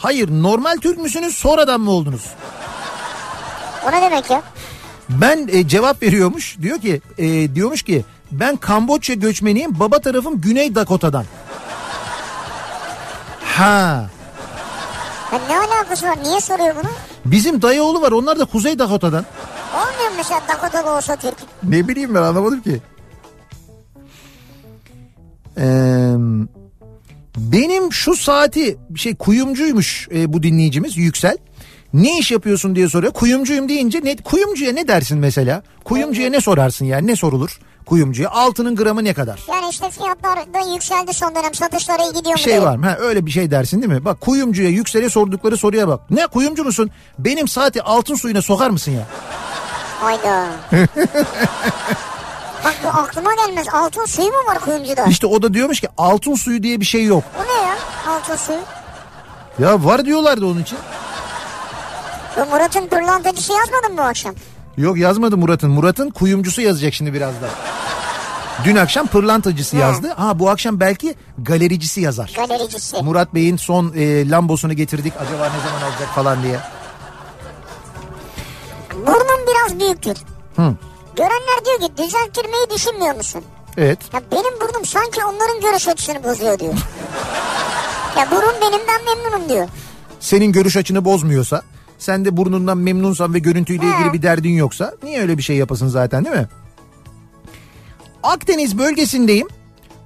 Hayır normal Türk müsünüz sonradan mı oldunuz? O ne demek ya? Ben e, cevap veriyormuş diyor ki e, diyormuş ki ben Kamboçya göçmeniyim baba tarafım Güney Dakota'dan. Ha Ha, ne alakası var? Niye soruyor bunu? bizim dayıoğlu var onlar da Kuzey Dakota'dan. Olmuyor mu mesela Dakota'da olsa Türk. Ne bileyim ben anlamadım ki. Ee, benim şu saati şey kuyumcuymuş e, bu dinleyicimiz Yüksel. Ne iş yapıyorsun diye soruyor. Kuyumcuyum deyince ne kuyumcuya ne dersin mesela? Kuyumcuya ne sorarsın yani ne sorulur? Kuyumcuya altının gramı ne kadar? Yani işte fiyatlar da yükseldi son dönem satışlara iyi gidiyor Bir mu şey diye. var mı? Ha, öyle bir şey dersin değil mi? Bak kuyumcuya Yüksel'e sordukları soruya bak. Ne kuyumcu musun? Benim saati altın suyuna sokar mısın ya? Hayda. Bak bu aklıma gelmez. Altın suyu mu var kuyumcuda? İşte o da diyormuş ki altın suyu diye bir şey yok. Bu ne ya? Altın suyu. Ya var diyorlardı onun için. Bu Murat'ın pırlantacısı yazmadın mı bu akşam? Yok yazmadı Murat'ın. Murat'ın kuyumcusu yazacak şimdi birazdan. Dün akşam pırlantacısı Ha. yazdı. Ha bu akşam belki galericisi yazar. Galericisi. Murat Bey'in son e, lambosunu getirdik. Acaba ne zaman alacak falan diye. Burnum biraz büyüktür. Hı. Görenler diyor ki düzelttirmeyi düşünmüyor musun? Evet. Ya benim burnum sanki onların görüş açısını bozuyor diyor. ya burun benimden memnunum diyor. Senin görüş açını bozmuyorsa, sen de burnundan memnunsan ve görüntüyle Ha. ilgili bir derdin yoksa niye öyle bir şey yapasın zaten değil mi? Akdeniz bölgesindeyim.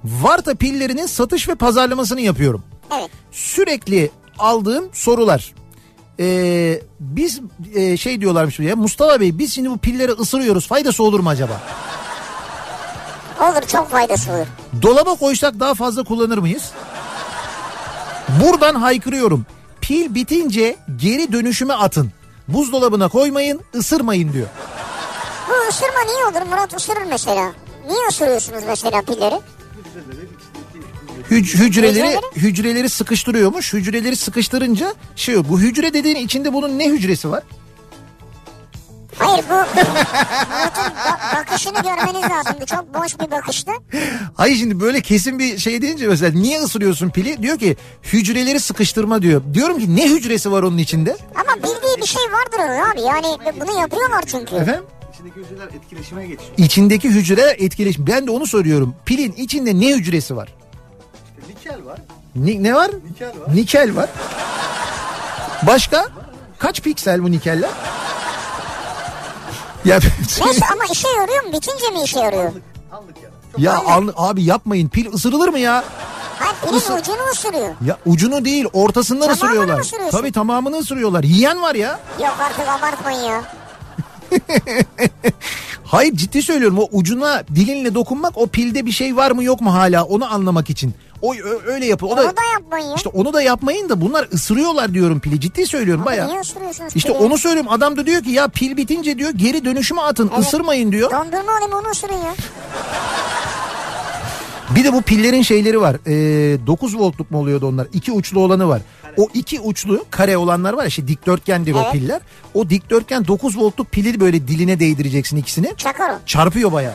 Varta pillerinin satış ve pazarlamasını yapıyorum. Evet. sürekli aldığım sorular. Ee, biz e, şey diyorlarmış ya Mustafa Bey biz şimdi bu pilleri ısırıyoruz faydası olur mu acaba? Olur çok faydası olur. Dolaba koysak daha fazla kullanır mıyız? Buradan haykırıyorum. Pil bitince geri dönüşüme atın. Buzdolabına koymayın, ısırmayın diyor. Bu ısırma niye olur? Murat ısırır mesela. Niye ısırıyorsunuz mesela pilleri? Hüc- hücreleri Hücreleri? hücreleri sıkıştırıyormuş. Hücreleri sıkıştırınca şey o, bu hücre dediğin içinde bunun ne hücresi var? Hayır bu Murat'ın bakışını görmeniz lazımdı. Çok boş bir bakıştı. Hayır şimdi böyle kesin bir şey deyince mesela niye ısırıyorsun pili? Diyor ki hücreleri sıkıştırma diyor. Diyorum ki ne hücresi var onun içinde? Ama bildiği bir şey vardır onun abi. Yani bunu yapıyorlar çünkü. Efendim? İçindeki hücreler etkileşime geçiyor. İçindeki hücre etkileşim. Ben de onu soruyorum. Pilin içinde ne hücresi var? Nikel var. Ni- ne var? Nikel var. Nikel var. Başka? Kaç piksel bu nikeller? Ya, Neyse ama işe yarıyor mu? Bitince mi işe yarıyor? Anlık ya. ya al- abi yapmayın pil ısırılır mı ya? Hayır pilin ucunu ısırıyor. Ya ucunu değil ortasından Tamamını ısırıyorlar. mı ısırıyorsun? Tabii tamamını ısırıyorlar. Yiyen var ya. Yok artık abartmayın ya. Hayır ciddi söylüyorum o ucuna dilinle dokunmak o pilde bir şey var mı yok mu hala onu anlamak için. O öyle yapın. O Onu da da yapmayın ya. işte onu da yapmayın da bunlar ısırıyorlar diyorum pili. Ciddi söylüyorum baya. Niye ısırıyorsunuz İşte pili? onu söylüyorum. Adam da diyor ki ya pil bitince diyor geri dönüşüme atın Evet. ısırmayın diyor. Dondurma alayım onu ısırın ya. Bir de bu pillerin şeyleri var. Ee, 9 voltluk mu oluyordu onlar? İki uçlu olanı var. O iki uçlu kare olanlar var ya işte dikdörtgendir o Evet. piller. O dikdörtgen 9 voltluk pili böyle diline değdireceksin ikisini. Çakar o. Çarpıyor baya.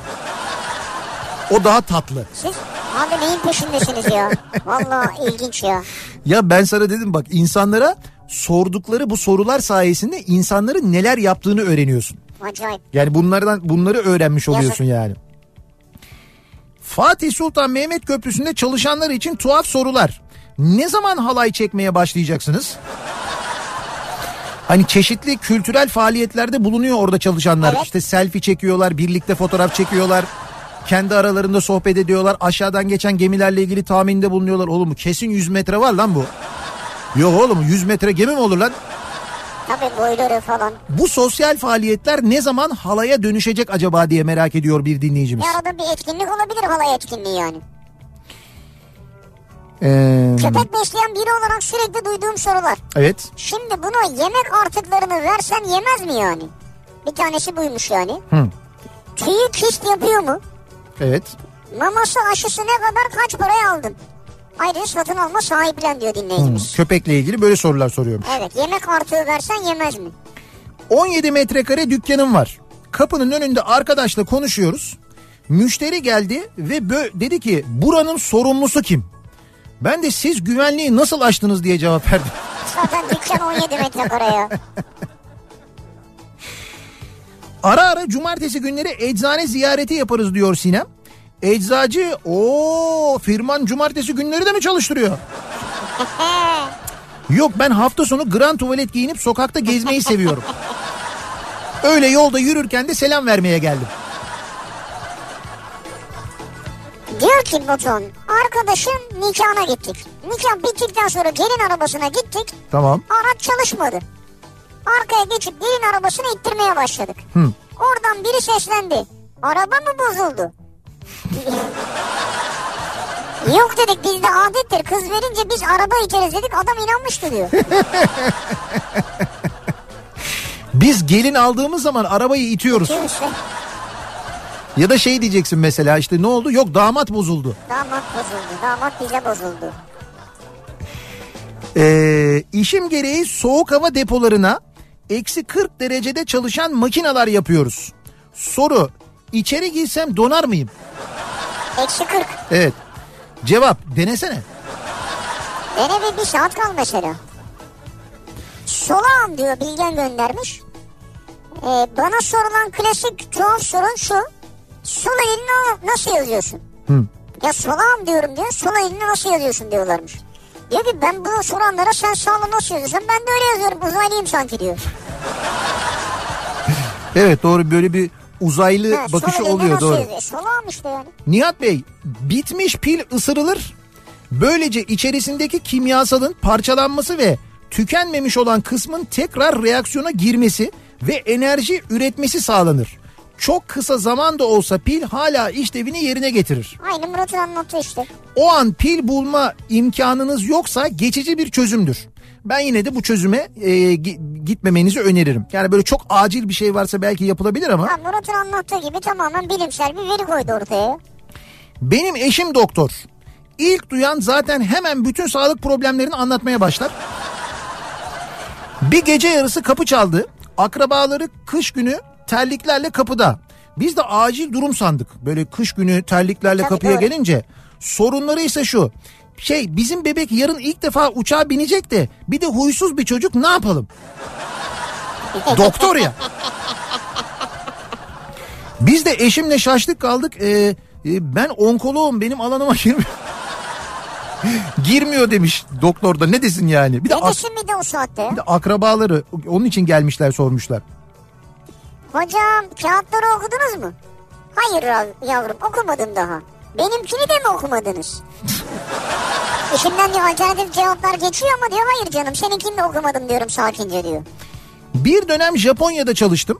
O daha tatlı. Siz abi neyin peşindesiniz ya? Valla ilginç ya. Ya ben sana dedim bak insanlara sordukları bu sorular sayesinde insanların neler yaptığını öğreniyorsun. Acayip. Yani bunlardan bunları öğrenmiş oluyorsun Yazık. yani. Fatih Sultan Mehmet Köprüsü'nde çalışanlar için tuhaf sorular. Ne zaman halay çekmeye başlayacaksınız? Hani çeşitli kültürel faaliyetlerde bulunuyor orada çalışanlar. Evet. İşte selfie çekiyorlar, birlikte fotoğraf çekiyorlar. Kendi aralarında sohbet ediyorlar. Aşağıdan geçen gemilerle ilgili tahminde bulunuyorlar. Oğlum kesin 100 metre var lan bu. Yok oğlum 100 metre gemi mi olur lan? Tabii boyları falan. Bu sosyal faaliyetler ne zaman halaya dönüşecek acaba diye merak ediyor bir dinleyicimiz. Bir arada bir etkinlik olabilir halay etkinliği yani. Ee, Köpek besleyen biri olarak sürekli duyduğum sorular. evet. Şimdi buna yemek artıklarını versen yemez mi yani? Bir tanesi buymuş yani. Hı. Tüyü kist yapıyor mu? Evet. Maması aşısı ne kadar kaç paraya aldın? Ayrıca satın alma sahiplen diyor dinleyicimiz. Köpekle ilgili böyle sorular soruyormuş. Evet yemek artığı versen yemez mi? 17 metrekare dükkanım var. Kapının önünde arkadaşla konuşuyoruz. Müşteri geldi ve bö- dedi ki buranın sorumlusu kim? Ben de siz güvenliği nasıl açtınız diye cevap verdim. Zaten dükkan 17 metrekare ya. Ara ara cumartesi günleri eczane ziyareti yaparız diyor Sinem. Eczacı o firman cumartesi günleri de mi çalıştırıyor? Yok ben hafta sonu grand tuvalet giyinip sokakta gezmeyi seviyorum. Öyle yolda yürürken de selam vermeye geldim. Diyor ki Batuhan arkadaşın nikahına gittik. Nikah bittikten sonra gelin arabasına gittik. Tamam. Araç çalışmadı. Arkaya geçip gelin arabasını ittirmeye başladık. Hı. Oradan biri seslendi. Araba mı bozuldu? Yok dedik bizde adettir. Kız verince biz araba iteriz dedik. Adam inanmıştı diyor. Biz gelin aldığımız zaman arabayı itiyoruz. Kimse. Ya da şey diyeceksin mesela işte ne oldu? Yok damat bozuldu. Damat bozuldu. Damat bize bozuldu. Ee, işim gereği soğuk hava depolarına eksi 40 derecede çalışan makineler yapıyoruz. Soru içeri girsem donar mıyım? Eksi 40. Evet. Cevap denesene. Dene bir, bir saat kal mesela. Solağım diyor Bilgen göndermiş. Ee, bana sorulan klasik tuhaf sorun şu. Sol elini na- nasıl yazıyorsun? Hı. Ya solağım diyorum diyor. Sol elini nasıl yazıyorsun diyorlarmış. Diyor ki ben bunu soranlara sen sağla nasıl yazıyorsun? Ben de öyle yazıyorum uzaylıyım sanki diyor. Evet doğru böyle bir uzaylı Ha, bakışı oluyor doğru. yazıyor? Solağım işte yani. Nihat Bey bitmiş pil ısırılır. Böylece içerisindeki kimyasalın parçalanması ve tükenmemiş olan kısmın tekrar reaksiyona girmesi ve enerji üretmesi sağlanır. Çok kısa zaman da olsa pil hala işlevini yerine getirir. Aynı Murat'ın anlattığı işte. O an pil bulma imkanınız yoksa geçici bir çözümdür. ben yine de bu çözüme e, gi- gitmemenizi öneririm. Yani böyle çok acil bir şey varsa belki yapılabilir ama Ha, Murat'ın anlattığı gibi tamamen bilimsel bir veri koydu ortaya. benim eşim doktor. İlk duyan zaten hemen bütün sağlık problemlerini anlatmaya başlar. Bir gece yarısı kapı çaldı. Akrabaları kış günü terliklerle kapıda. Biz de acil durum sandık. Böyle kış günü terliklerle Tabii, kapıya doğru. gelince. Sorunları ise şu. Şey bizim bebek yarın ilk defa uçağa binecek de bir de huysuz bir çocuk ne yapalım? Doktor ya. Biz de eşimle şaştık kaldık. Ee, e, ben onkoloğum benim alanıma girmiyor. girmiyor demiş doktor da ne desin yani. Bir de, ak- Nedesin bir de o saatte? bir de akrabaları onun için gelmişler sormuşlar. Hocam kağıtları okudunuz mu? Hayır yav- yavrum okumadım daha. Benimkini de mi okumadınız? İçimden diyor alternatif cevaplar geçiyor ama diyor hayır canım seninkini de okumadım diyorum sakince diyor. Bir dönem Japonya'da çalıştım.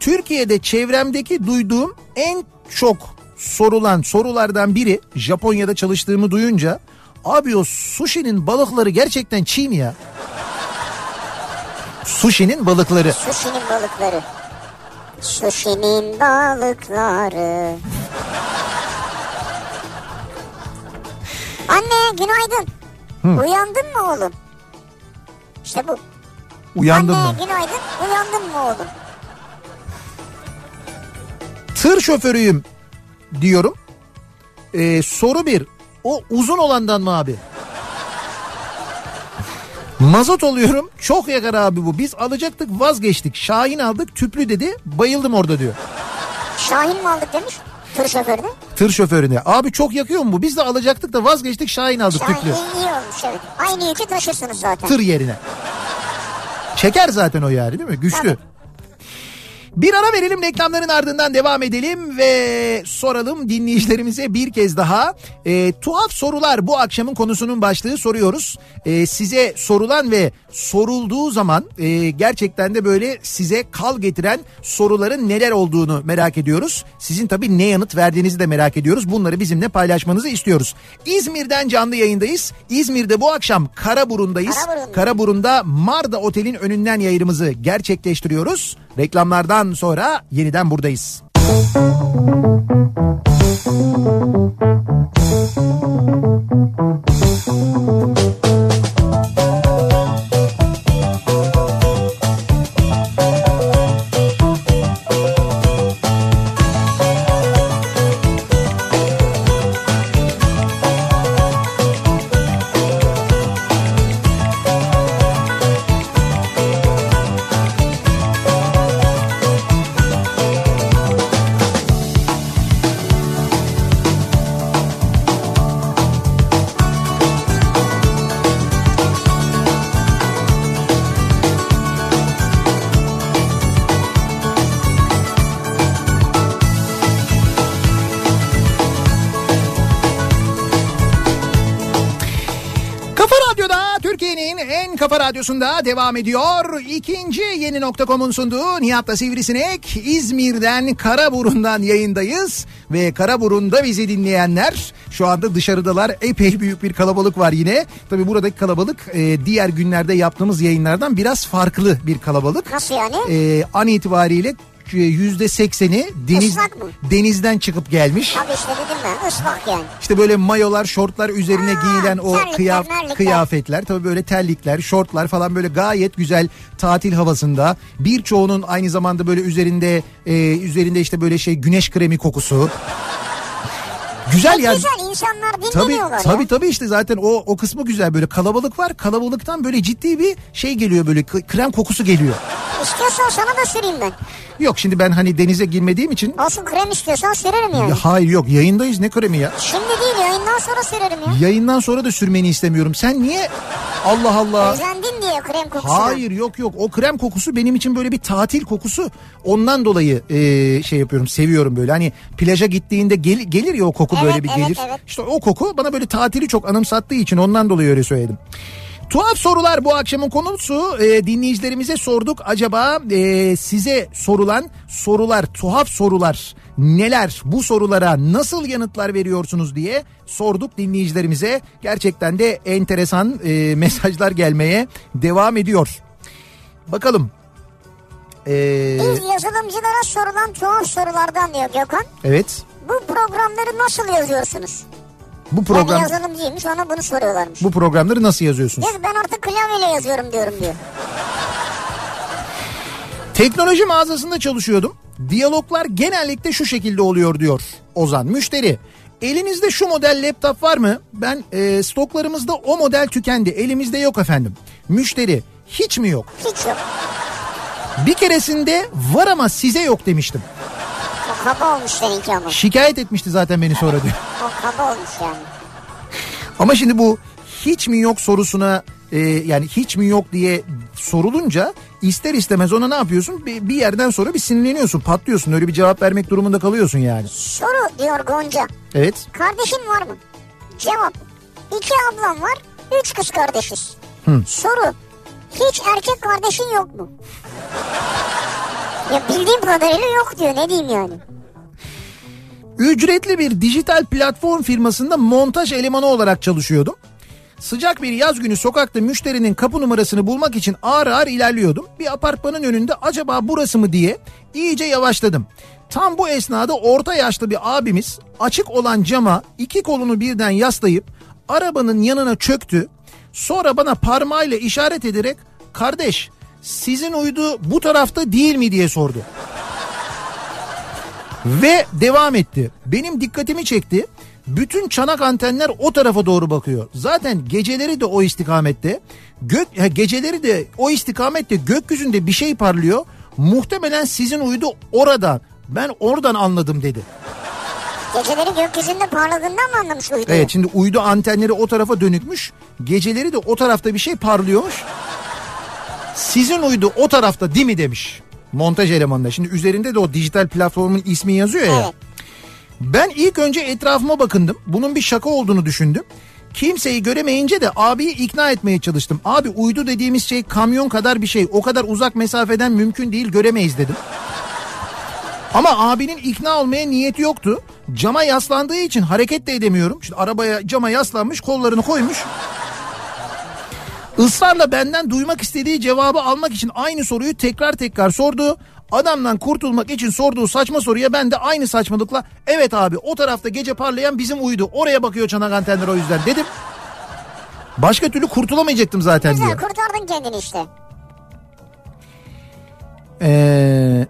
Türkiye'de çevremdeki duyduğum en çok sorulan sorulardan biri Japonya'da çalıştığımı duyunca abi o sushi'nin balıkları gerçekten çiğ mi ya? Sushi'nin balıkları. Sushi'nin balıkları. Sushi'nin balıkları. Anne günaydın. Uyandın mı oğlum? İşte bu. Uyandın Anne mı? günaydın. Uyandın mı oğlum? Tır şoförüyüm diyorum. Ee, soru bir. O uzun olandan mı abi? Mazot oluyorum. Çok yakar abi bu. Biz alacaktık vazgeçtik. Şahin aldık tüplü dedi. Bayıldım orada diyor. Şahin mi aldık demiş? Tır şoförü de. Tır şoförüne. Abi çok yakıyor mu bu? Biz de alacaktık da vazgeçtik Şahin aldık Şahin tüplü. iyi, iyi olmuş evet. Aynı yükü taşırsınız zaten. Tır yerine. Çeker zaten o yani değil mi? Güçlü. Tabii. Bir ara verelim reklamların ardından devam edelim ve soralım dinleyicilerimize bir kez daha. E, tuhaf sorular bu akşamın konusunun başlığı soruyoruz. E, size sorulan ve sorulduğu zaman e, gerçekten de böyle size kal getiren soruların neler olduğunu merak ediyoruz. Sizin tabii ne yanıt verdiğinizi de merak ediyoruz. Bunları bizimle paylaşmanızı istiyoruz. İzmir'den canlı yayındayız. İzmir'de bu akşam Karaburun'dayız. Karaburun. Karaburun'da Marda Otel'in önünden yayınımızı gerçekleştiriyoruz. Reklamlardan sonra yeniden buradayız. Radyosunda devam ediyor. İkinci yeni nokta.com'un sunduğu Nihat'la Sivrisinek İzmir'den Karaburun'dan yayındayız. Ve Karaburun'da bizi dinleyenler şu anda dışarıdalar. Epey büyük bir kalabalık var yine. Tabii buradaki kalabalık e, diğer günlerde yaptığımız yayınlardan biraz farklı bir kalabalık. Nasıl yani? E, an itibariyle yüzde sekseni deniz, denizden çıkıp gelmiş. Abi işte dedim ben ıslak yani. İşte böyle mayolar, şortlar üzerine Ha, giyilen o terlikler, kıyaf merlikler. kıyafetler. Tabii böyle terlikler, şortlar falan böyle gayet güzel tatil havasında. Birçoğunun aynı zamanda böyle üzerinde e, üzerinde işte böyle şey güneş kremi kokusu. Güzel Çok yani. güzel insanlar dinleniyorlar tabii ya. tabii işte zaten o o kısmı güzel böyle kalabalık var. Kalabalıktan böyle ciddi bir şey geliyor böyle krem kokusu geliyor. İstiyorsan sana da süreyim ben. Yok şimdi ben hani denize girmediğim için Olsun krem istiyorsan sürerim yani. ya hayır yok yayındayız ne kremi ya? Şimdi değil yayından sonra sürerim ya. Yayından sonra da sürmeni istemiyorum. Sen niye Allah Allah. Özendin diye krem kokusuna. Hayır yok yok o krem kokusu benim için böyle bir tatil kokusu ondan dolayı e, şey yapıyorum seviyorum böyle hani plaja gittiğinde gel, gelir ya o koku böyle bir evet, gelir evet. işte o koku bana böyle tatili çok anımsattığı için ondan dolayı öyle söyledim. Tuhaf sorular bu akşamın konusu E, dinleyicilerimize sorduk acaba e, size sorulan sorular tuhaf sorular neler? Bu sorulara nasıl yanıtlar veriyorsunuz diye sorduk dinleyicilerimize. Gerçekten de enteresan e, mesajlar gelmeye devam ediyor. Bakalım. Ee, Biz yazılımcılara sorulan tuhaf sorulardan diyor Gökhan. evet. Bu programları nasıl yazıyorsunuz? Bu Program... Ben yazılımcıymış ona bunu soruyorlarmış. bu programları nasıl yazıyorsunuz? Diyor ben artık klavyeyle yazıyorum diyorum diyor. Teknoloji mağazasında çalışıyordum. Diyaloglar genellikle şu şekilde oluyor diyor Ozan. Müşteri elinizde şu model laptop var mı? Ben e, stoklarımızda o model tükendi. Elimizde yok efendim. Müşteri hiç mi yok? Hiç yok. Bir keresinde var ama size yok demiştim. Kaba olmuş seninki ama. Şikayet etmişti zaten beni sonra diyor. O kaba olmuş yani. Ama şimdi bu hiç mi yok sorusuna e, yani hiç mi yok diye sorulunca ister istemez ona ne yapıyorsun? Bir, bir yerden sonra bir sinirleniyorsun, patlıyorsun. Öyle bir cevap vermek durumunda kalıyorsun yani. Soru diyor Gonca. Evet. Kardeşin var mı? Cevap. İki ablam var. Üç kız kardeşiz. Hı. Soru. Hiç erkek kardeşin yok mu? ya bildiğim kadarıyla yok diyor. Ne diyeyim yani? Ücretli bir dijital platform firmasında montaj elemanı olarak çalışıyordum. Sıcak bir yaz günü sokakta müşterinin kapı numarasını bulmak için ağır ağır ilerliyordum. Bir apartmanın önünde acaba burası mı diye iyice yavaşladım. Tam bu esnada orta yaşlı bir abimiz açık olan cama iki kolunu birden yaslayıp arabanın yanına çöktü. Sonra bana parmağıyla işaret ederek kardeş sizin uydu bu tarafta değil mi diye sordu. Ve devam etti. Benim dikkatimi çekti. Bütün çanak antenler o tarafa doğru bakıyor. Zaten geceleri de o istikamette. Gök ha, geceleri de o istikamette gökyüzünde bir şey parlıyor. Muhtemelen sizin uydu orada. Ben oradan anladım dedi. Geceleri gökyüzünde parladığından mı anlamış uyduyu? Evet şimdi uydu antenleri o tarafa dönükmüş. Geceleri de o tarafta bir şey parlıyormuş. Sizin uydu o tarafta değil mi demiş. Montaj elemanında. Şimdi üzerinde de o dijital platformun ismi yazıyor ya. Evet. Ben ilk önce etrafıma bakındım. Bunun bir şaka olduğunu düşündüm. Kimseyi göremeyince de abiyi ikna etmeye çalıştım. Abi uydu dediğimiz şey kamyon kadar bir şey. O kadar uzak mesafeden mümkün değil göremeyiz dedim. Ama abinin ikna olmaya niyeti yoktu. Cama yaslandığı için hareket de edemiyorum. İşte arabaya cama yaslanmış kollarını koymuş. Israrla benden duymak istediği cevabı almak için aynı soruyu tekrar tekrar sordu. Adamdan kurtulmak için sorduğu saçma soruya ben de aynı saçmalıkla evet abi o tarafta gece parlayan bizim uydu. Oraya bakıyor çanak antenler o yüzden dedim. Başka türlü kurtulamayacaktım zaten diye. Güzel kurtardın kendini işte. Ee,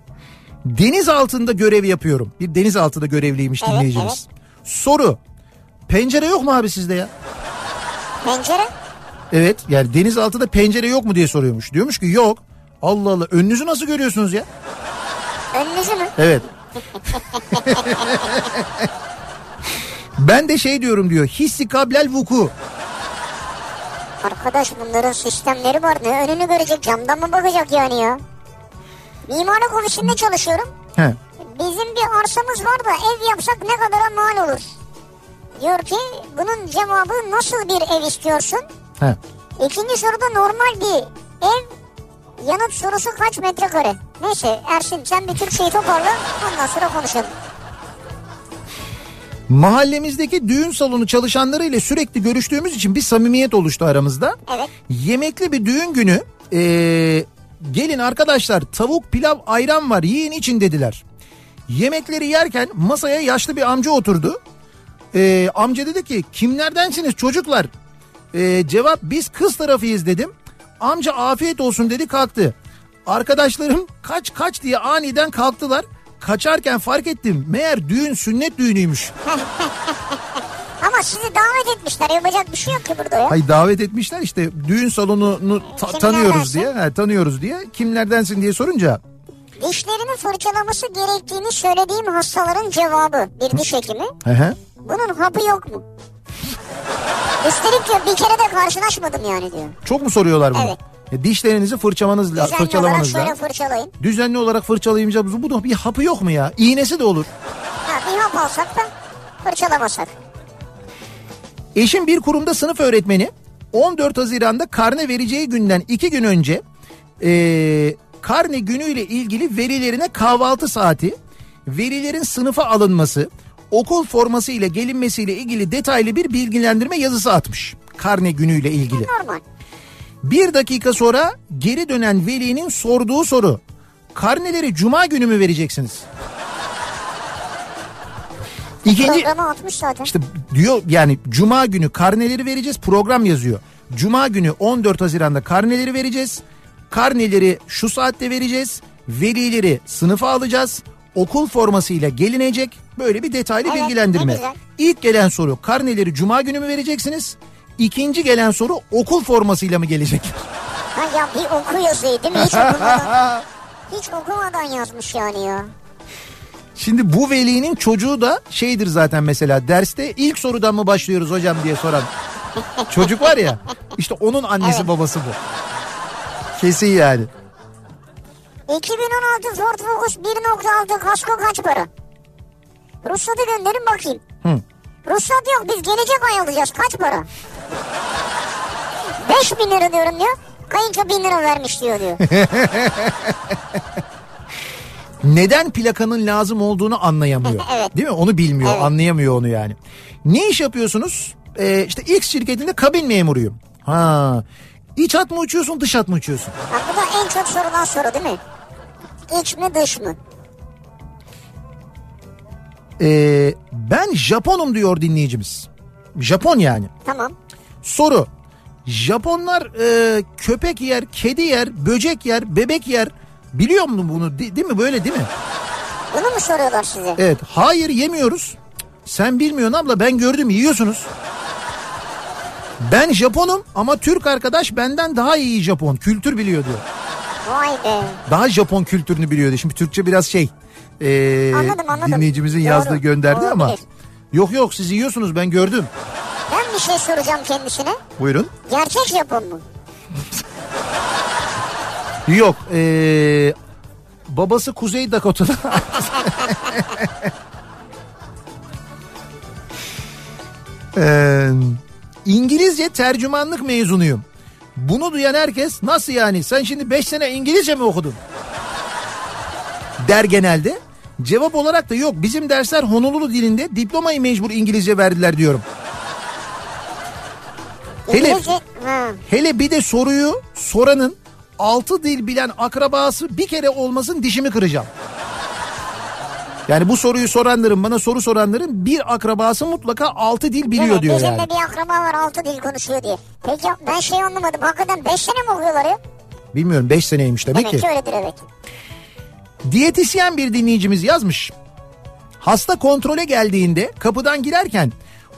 deniz altında görev yapıyorum. Bir deniz altında görevliymiş Evet, dinleyicimiz. Soru. Pencere yok mu abi sizde ya? Pencere. Evet yani deniz altında pencere yok mu diye soruyormuş. Diyormuş ki yok. Allah Allah önünüzü nasıl görüyorsunuz ya? Önünüzü mü? Evet. ben de şey diyorum diyor. Hissi kablel vuku. Arkadaş bunların sistemleri var. Ne önünü görecek camdan mı bakacak yani ya? Mimarlık ofisinde çalışıyorum. He. Bizim bir arsamız var da ev yapsak ne kadara mal olur? Diyor ki bunun cevabı nasıl bir ev istiyorsun? He. İkinci soruda normal bir ev yanıt sorusu kaç metrekare? Neyse Ersin sen bir Türkçeyi toparla ondan sonra konuşalım. Mahallemizdeki düğün salonu çalışanlarıyla sürekli görüştüğümüz için bir samimiyet oluştu aramızda. Evet. Yemekli bir düğün günü ee, gelin arkadaşlar tavuk pilav ayran var yiyin için dediler. Yemekleri yerken masaya yaşlı bir amca oturdu. Ee, amca dedi ki kimlerdensiniz çocuklar? Ee, cevap biz kız tarafıyız dedim. Amca afiyet olsun dedi kalktı. Arkadaşlarım kaç kaç diye aniden kalktılar. Kaçarken fark ettim meğer düğün sünnet düğünüymüş. Ama sizi davet etmişler yapacak bir şey yok ki burada ya. Hay davet etmişler işte düğün salonunu ta- tanıyoruz diye. He, tanıyoruz diye. Kimlerdensin diye sorunca Dişlerini fırçalaması gerektiğini söylediğim hastaların cevabı bir diş hekimi. Hı hı. Bunun hapı yok mu? Üstelik diyor bir kere de karşılaşmadım yani diyor. Çok mu soruyorlar bunu? Evet. E, dişlerinizi fırçamanız Düzenli olarak fırçalamanız şöyle lazım. fırçalayın. Düzenli olarak fırçalayınca bu da bir hapı yok mu ya? İğnesi de olur. Ha, bir hap alsak da fırçalamasak. Eşim bir kurumda sınıf öğretmeni. 14 Haziran'da karne vereceği günden 2 gün önce e, karne günüyle ilgili verilerine kahvaltı saati, velilerin sınıfa alınması, okul forması ile gelinmesiyle ilgili detaylı bir bilgilendirme yazısı atmış. Karne günüyle ilgili. Normal. Bir dakika sonra geri dönen velinin sorduğu soru. Karneleri cuma günü mü vereceksiniz? İkinci atmış zaten. işte diyor yani cuma günü karneleri vereceğiz program yazıyor. Cuma günü 14 Haziran'da karneleri vereceğiz. Karneleri şu saatte vereceğiz. Velileri sınıfa alacağız. Okul formasıyla gelinecek. Böyle bir detaylı Evet, bilgilendirme. İlk gelen soru karneleri cuma günü mü vereceksiniz? İkinci gelen soru okul formasıyla mı gelecek? Ha ya bir oku yazıyı değil mi? Hiç okumadan, hiç okumadan yazmış yani ya. Şimdi bu velinin çocuğu da şeydir zaten mesela derste ilk sorudan mı başlıyoruz hocam diye soran çocuk var ya işte onun annesi Evet. babası bu. Kesin yani. 2016 Ford Focus 1.6 kasko kaç para? Ruhsatı gönderin bakayım. Hı. Ruhsat yok biz gelecek ay alacağız kaç para? 5 bin lira diyorum diyor. Kayınço bin lira vermiş diyor diyor. Neden plakanın lazım olduğunu anlayamıyor. Evet. Değil mi? Onu bilmiyor, Evet. anlayamıyor onu yani. Ne iş yapıyorsunuz? Ee, işte X şirketinde kabin memuruyum. Ha. İç hat mı uçuyorsun, dış hat mı uçuyorsun? Bak bu da en çok sorulan soru değil mi? İç mi dış mı? Ee, ben Japonum diyor dinleyicimiz. Japon yani. Tamam. Soru. Japonlar e, köpek yer, kedi yer, böcek yer, bebek yer. Biliyor musun bunu? De- değil mi? Böyle değil mi? Bunu mu soruyorlar size? Evet. Hayır yemiyoruz. Sen bilmiyorsun abla ben gördüm yiyorsunuz. Ben Japonum ama Türk arkadaş benden daha iyi Japon. Kültür biliyor diyor. Vay be. Daha Japon kültürünü biliyor diyor. Şimdi Türkçe biraz şey. E, Anladım, anladım. Dinleyicimizin Doğru, yazdığı gönderdi ama. olabilir. Yok yok siz yiyorsunuz ben gördüm. Ben bir şey soracağım kendisine. Buyurun. Gerçek Japon mu? Yok. ee, babası Kuzey Dakota'da. Ee, İngilizce tercümanlık mezunuyum. Bunu duyan herkes nasıl yani sen şimdi 5 sene İngilizce mi okudun? Der genelde. Cevap olarak da yok bizim dersler Honolulu dilinde diplomayı mecbur İngilizce verdiler diyorum. Hele-. Hele bir de soruyu soranın altı dil bilen akrabası bir kere olmasın dişimi kıracağım. Yani bu soruyu soranların bana soru soranların bir akrabası mutlaka altı dil biliyor Evet, diyor bizim yani. de bir akraba var altı dil konuşuyor diye. Peki ben şey anlamadım. Hakikaten 5 sene mi okuyorlar ya? Bilmiyorum 5 seneymiş demek Demek ki. ki öyledir evet. Diyetisyen bir dinleyicimiz yazmış. Hasta kontrole geldiğinde kapıdan girerken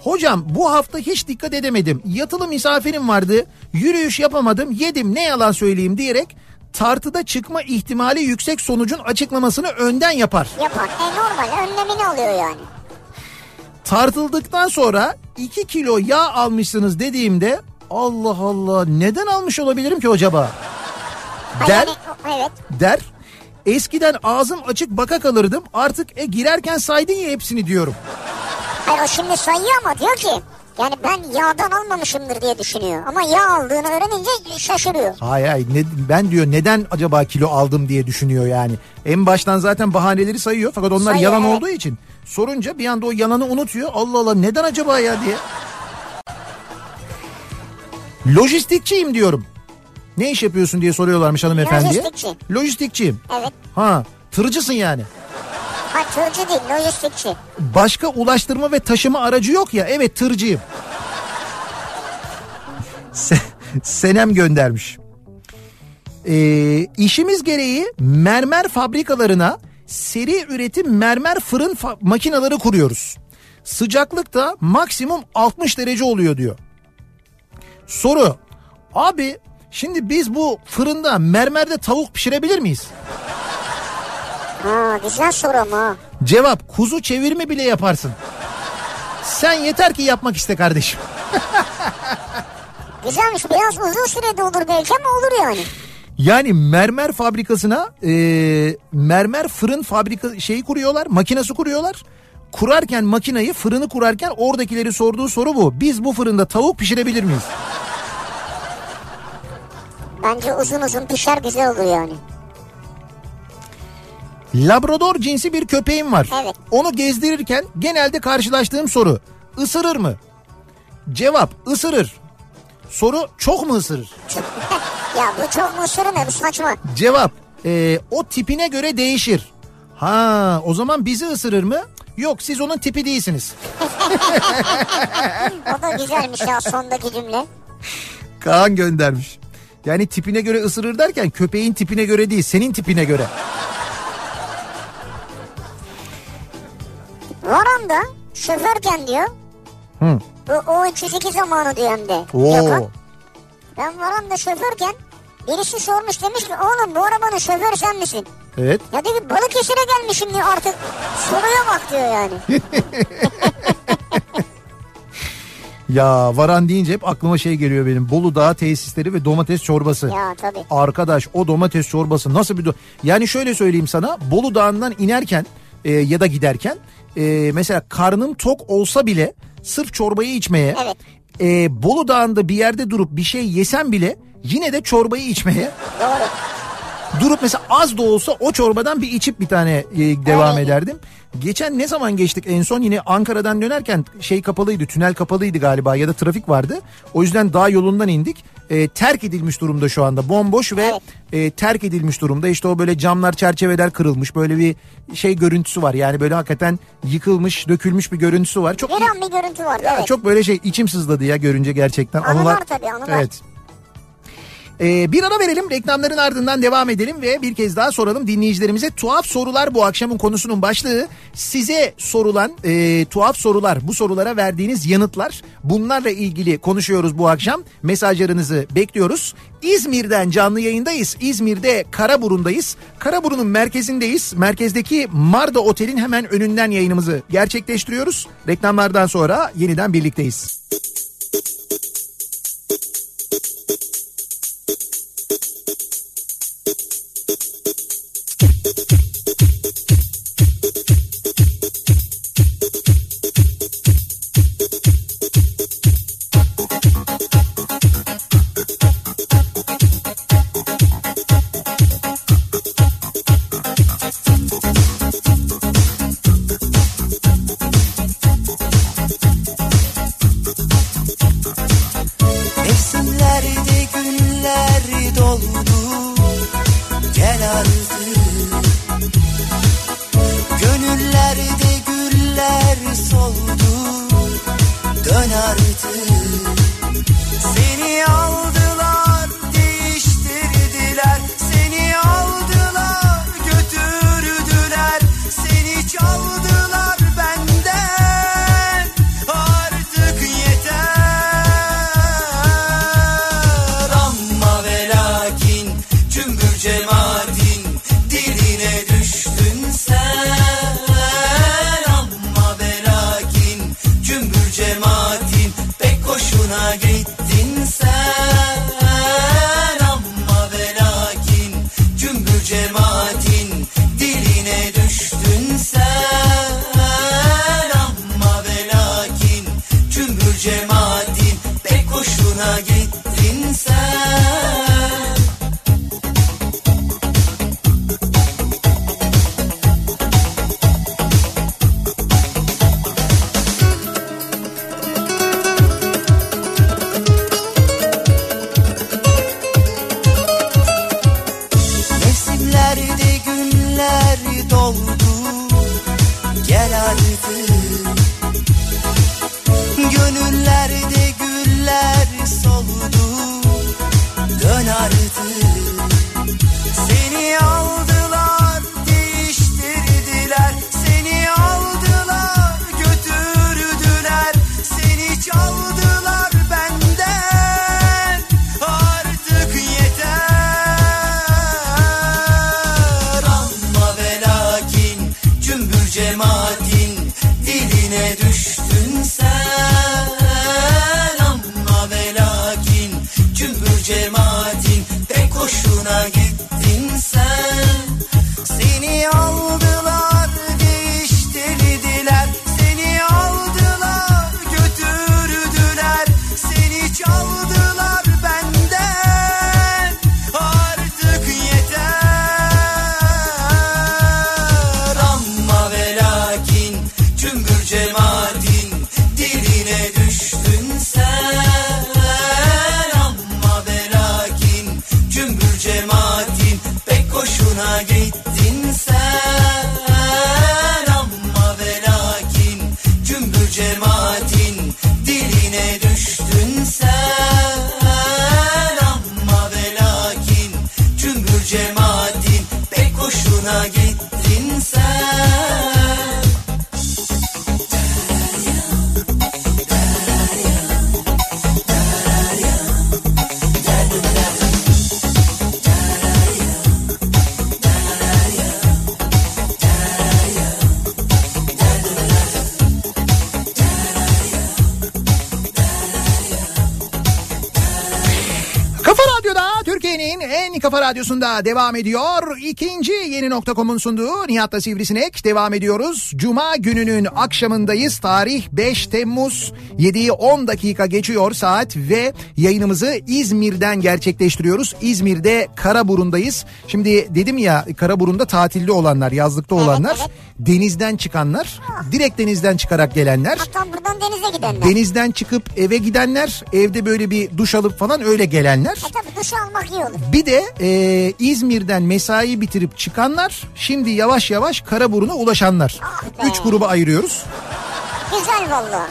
hocam bu hafta hiç dikkat edemedim. Yatılı misafirim vardı. Yürüyüş yapamadım. Yedim ne yalan söyleyeyim diyerek tartıda çıkma ihtimali yüksek sonucun açıklamasını önden yapar. Yapar. E normal önlemini alıyor yani. Tartıldıktan sonra 2 kilo yağ almışsınız dediğimde Allah Allah neden almış olabilirim ki acaba? Der, evet. der. Eskiden ağzım açık baka kalırdım artık e girerken saydın ya hepsini diyorum. Hayır o şimdi sayıyor ama diyor ki yani ben yağdan almamışımdır diye düşünüyor. Ama yağ aldığını öğrenince şaşırıyor. Hayır hayır ne, ben diyor neden acaba kilo aldım diye düşünüyor yani. En baştan zaten bahaneleri sayıyor fakat onlar Sayıyor, yalan evet. olduğu için sorunca bir anda o yalanı unutuyor. Allah Allah neden acaba ya diye. Lojistikçiyim diyorum. Ne iş yapıyorsun diye soruyorlarmış hanımefendiye. Lojistikçi. Lojistikçiyim. Evet. Ha tırcısın yani. Ha tırcı değil lojistikçi. Başka ulaştırma ve taşıma aracı yok ya. Evet tırcıyım. Se- Senem göndermiş. Ee, işimiz gereği mermer fabrikalarına seri üretim mermer fırın fa- makineleri kuruyoruz. Sıcaklık da maksimum 60 derece oluyor diyor. Soru. Abi şimdi biz bu fırında mermerde tavuk pişirebilir miyiz? Ha güzel soru ama. Cevap kuzu çevirme bile yaparsın. Sen yeter ki yapmak iste kardeşim. Güzelmiş biraz uzun sürede olur belki ama olur yani. Yani mermer fabrikasına e, mermer fırın fabrika şeyi kuruyorlar, makinesi kuruyorlar. Kurarken makinayı fırını kurarken oradakileri sorduğu soru bu. Biz bu fırında tavuk pişirebilir miyiz? Bence uzun uzun pişer güzel olur yani. Labrador cinsi bir köpeğim var. Evet. Onu gezdirirken genelde karşılaştığım soru ısırır mı? Cevap ısırır. Soru çok mu ısırır? Ya bu çok mısırı ne bu saçma. Cevap e, o tipine göre değişir. Ha o zaman bizi ısırır mı? Yok siz onun tipi değilsiniz. O da güzelmiş ya sondaki cümle. Kaan göndermiş. Yani tipine göre ısırır derken köpeğin tipine göre değil senin tipine göre. Varanda şoförken diyor. Hı. Bu O32 zamanı diyor hem de. Oo. Gökhan. Ben varanda şoförken birisi sormuş demiş ki oğlum bu arabanın şoförü sen misin? Evet. Ya diyor ki Balıkesir'e gelmişim diyor artık soruya bak diyor yani. Ya varan deyince hep aklıma şey geliyor benim. Bolu Dağı tesisleri ve domates çorbası. ya tabii. Arkadaş o domates çorbası nasıl bir... Do- yani şöyle söyleyeyim sana Bolu Dağı'ndan inerken e, ya da giderken e, mesela karnım tok olsa bile sırf çorbayı içmeye Evet. e, Bolu Dağı'nda bir yerde durup bir şey yesem bile yine de çorbayı içmeye Doğru. Durup mesela az da olsa o çorbadan bir içip bir tane e, devam Öyle. ederdim. Geçen ne zaman geçtik en son yine Ankara'dan dönerken şey kapalıydı tünel kapalıydı galiba ya da trafik vardı. O yüzden dağ yolundan indik. E, terk edilmiş durumda şu anda bomboş ve Evet. e, terk edilmiş durumda. İşte o böyle camlar çerçeveler kırılmış böyle bir şey görüntüsü var. Yani böyle hakikaten yıkılmış dökülmüş bir görüntüsü var. Çok Bir an bir görüntü vardı ya evet. Çok böyle şey içim sızladı ya görünce gerçekten. Anılar tabii, anılar. Evet. Ee, bir ara verelim reklamların ardından devam edelim ve bir kez daha soralım dinleyicilerimize. Tuhaf sorular bu akşamın konusunun başlığı. Size sorulan e, tuhaf sorular bu sorulara verdiğiniz yanıtlar. Bunlarla ilgili konuşuyoruz bu akşam. Mesajlarınızı bekliyoruz. İzmir'den canlı yayındayız. İzmir'de Karaburun'dayız. Karaburun'un merkezindeyiz. Merkezdeki Marda Otel'in hemen önünden yayınımızı gerçekleştiriyoruz. Reklamlardan sonra yeniden birlikteyiz. Radyosunda devam ediyor. İkinci yeni nokta.com'un sunduğu Nihat'la Sivrisinek devam ediyoruz. Cuma gününün akşamındayız. Tarih 5 Temmuz 7'yi 10 dakika geçiyor saat ve yayınımızı İzmir'den gerçekleştiriyoruz. İzmir'de Karaburun'dayız. Şimdi dedim ya Karaburun'da tatilde olanlar, yazlıkta olanlar, evet. Denizden çıkanlar, direkt denizden çıkarak gelenler. Hatta buradan denize gidenler. Denizden çıkıp eve gidenler, evde böyle bir duş alıp falan öyle gelenler. E tabii duş almak iyi olur. Bir de e, İzmir'den mesai bitirip çıkanlar, şimdi yavaş yavaş Karaburun'a ulaşanlar. Ah be. Üç gruba ayırıyoruz. Güzel valla.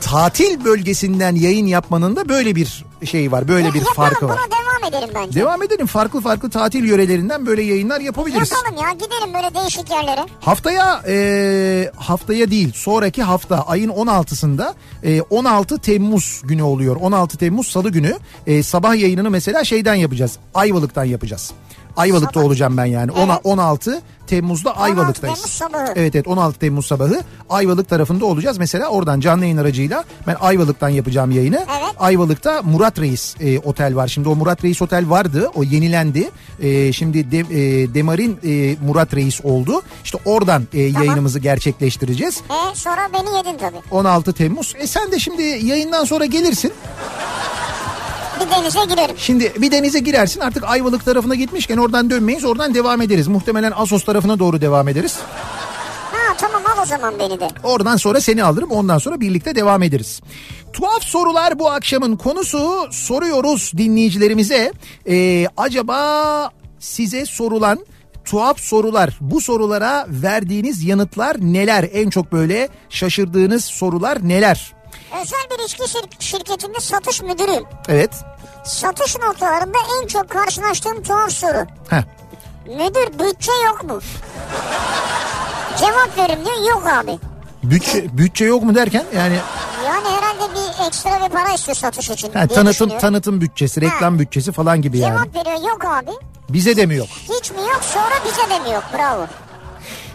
Tatil bölgesinden yayın yapmanın da böyle bir şey var, böyle bir Yapalım farkı var. devam edelim bence. Devam edelim farklı farklı tatil yörelerinden böyle yayınlar yapabiliriz. Yapalım ya gidelim böyle değişik yerlere. Haftaya e, haftaya değil sonraki hafta ayın 16'sında e, 16 Temmuz günü oluyor. 16 Temmuz Salı günü e, sabah yayınını mesela şeyden yapacağız. Ayvalık'tan yapacağız. Ayvalık'ta Sabah. olacağım ben yani. Evet. 16 Temmuz'da Ayvalık'tayız. Temmuz sabahı. Evet evet 16 Temmuz sabahı Ayvalık tarafında olacağız. Mesela oradan canlı yayın aracıyla ben Ayvalık'tan yapacağım yayını. Evet. Ayvalık'ta Murat Reis e, otel var. Şimdi o Murat Reis otel vardı. O yenilendi. E, şimdi de, e, Demarin e, Murat Reis oldu. İşte oradan e, yayınımızı gerçekleştireceğiz. E sonra beni yedin tabii. 16 Temmuz. E sen de şimdi yayından sonra gelirsin. Bir denize girerim. Şimdi bir denize girersin artık Ayvalık tarafına gitmişken oradan dönmeyiz oradan devam ederiz. Muhtemelen Asos tarafına doğru devam ederiz. Ha tamam al o zaman beni de. Oradan sonra seni alırım ondan sonra birlikte devam ederiz. Tuhaf sorular bu akşamın konusu soruyoruz dinleyicilerimize. Ee, acaba size sorulan tuhaf sorular bu sorulara verdiğiniz yanıtlar neler? En çok böyle şaşırdığınız sorular neler? Özel bir içki şir- şirketinde satış müdürüyüm. Evet. Satış noktalarında en çok karşılaştığım tuhaf soru. Heh. Müdür bütçe yok mu? Cevap verim diyor yok abi. Bütçe, bütçe yok mu derken yani Yani herhalde bir ekstra bir para istiyor satış için. ha, diye tanıtım düşünüyorum. tanıtım bütçesi, reklam bütçesi falan gibi yani. Cevap veriyor yok abi. Bize de mi yok? Hiç mi yok sonra bize de mi yok bravo.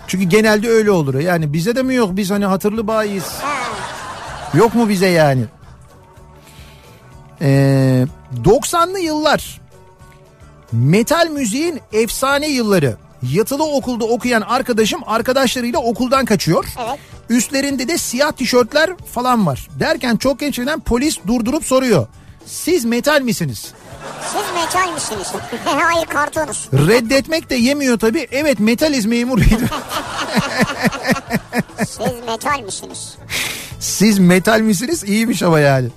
Çünkü genelde öyle olur. Yani bize de mi yok? Biz hani hatırlı bayiyiz. Ha. Yok mu bize yani? Ee, 90'lı yıllar metal müziğin efsane yılları. Yatılı okulda okuyan arkadaşım arkadaşlarıyla okuldan kaçıyor. Evet. Üstlerinde de siyah tişörtler falan var. Derken çok gençlerden polis durdurup soruyor. Siz metal misiniz? Siz metal misiniz? Hayır kartonuz. Reddetmek de yemiyor tabii. Evet metaliz memur bey. Siz metal misiniz? Siz metal misiniz? İyiymiş ama yani.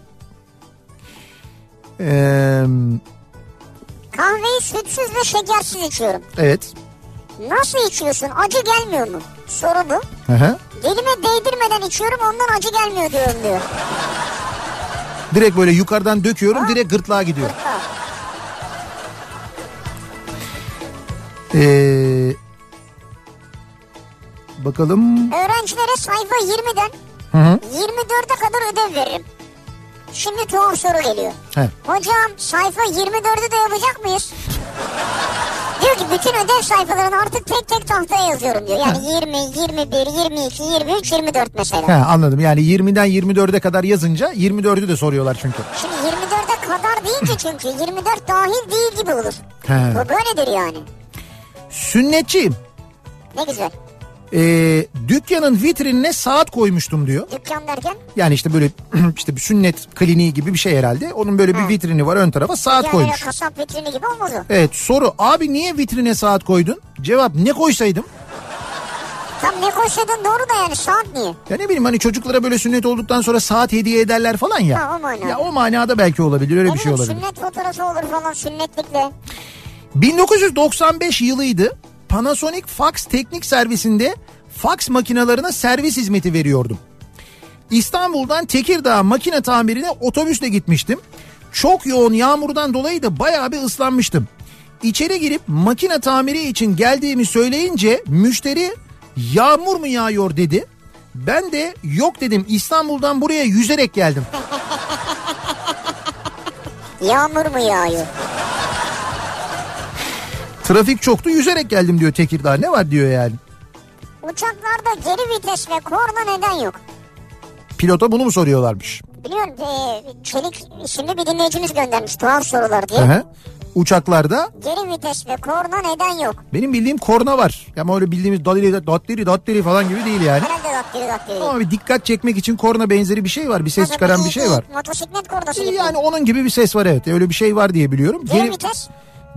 Ee, Kahveyi sütsüz ve şekersiz içiyorum. evet. Nasıl içiyorsun? Acı gelmiyor mu? Soru bu. Hı hı. Dilime değdirmeden içiyorum ondan acı gelmiyor diyorum diyor. Direkt böyle yukarıdan döküyorum direkt gırtlağa gidiyor. Ee, bakalım. Öğrencilere sayfa 20'den Hı hı. 24'e kadar ödev veririm. Şimdi tuhaf soru geliyor. He. Hocam sayfa 24'ü de yapacak mıyız? Diyor ki bütün ödev sayfalarını artık tek tek tahtaya yazıyorum diyor. Yani 20, 21, 22, 23, 24 mesela. He, anladım yani 20'den 24'e kadar yazınca 24'ü de soruyorlar çünkü. Şimdi 24'e kadar deyince çünkü 24 dahil değil gibi olur. He. Bu böyledir yani. Sünnetçiyim. Ne güzel. Ee, dükkanın vitrinine saat koymuştum diyor. Dükkan derken Yani işte böyle işte bir sünnet kliniği gibi bir şey herhalde. Onun böyle bir vitrini var ön tarafa saat yani koymuş. kasap vitrini gibi olmaz o. Evet soru abi niye vitrine saat koydun? Cevap ne koysaydım? Tam ne koşuyordun doğru da yani saat niye? Ya ne bileyim hani çocuklara böyle sünnet olduktan sonra saat hediye ederler falan ya. Ha, o manada. Ya o manada belki olabilir öyle bir şey olabilir. Sünnet fotoğrafı olur falan sünnetlikle. 1995 yılıydı. Panasonic Fax Teknik Servisinde fax makinalarına servis hizmeti veriyordum. İstanbul'dan Tekirdağ makine tamirine otobüsle gitmiştim. Çok yoğun yağmurdan dolayı da bayağı bir ıslanmıştım. İçeri girip makine tamiri için geldiğimi söyleyince müşteri yağmur mu yağıyor dedi. Ben de yok dedim İstanbul'dan buraya yüzerek geldim. Yağmur mu yağıyor? Trafik çoktu yüzerek geldim diyor Tekirdağ. Ne var diyor yani. Uçaklarda geri vites ve korna neden yok? Pilota bunu mu soruyorlarmış? Biliyorum e, Çelik isimli bir dinleyicimiz göndermiş tuhaf sorular diye. Hı. Uçaklarda Geri vites ve korna neden yok? benim bildiğim korna var. Ama öyle bildiğimiz dadili dattiri dattiri falan gibi değil yani. Herhalde daktiri daktiri. Ama bir dikkat çekmek için korna benzeri bir şey var. Bir ses çıkaran bir şey var. Motosiklet kornası gibi. Yani onun gibi bir ses var evet. Öyle bir şey var diye biliyorum. Geri vites.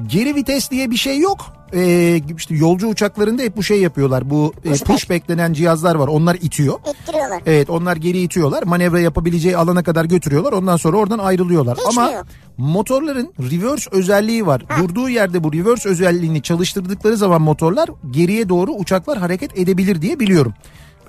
Geri vites diye bir şey yok. Ee, işte yolcu uçaklarında hep bu şey yapıyorlar. Bu e, pushback denen cihazlar var. Onlar itiyor. İttiriyorlar. Evet onlar geri itiyorlar. Manevra yapabileceği alana kadar götürüyorlar. Ondan sonra oradan ayrılıyorlar. Hiç Ama mi yok? motorların reverse özelliği var. Durduğu yerde bu reverse özelliğini çalıştırdıkları zaman motorlar geriye doğru uçaklar hareket edebilir diye biliyorum.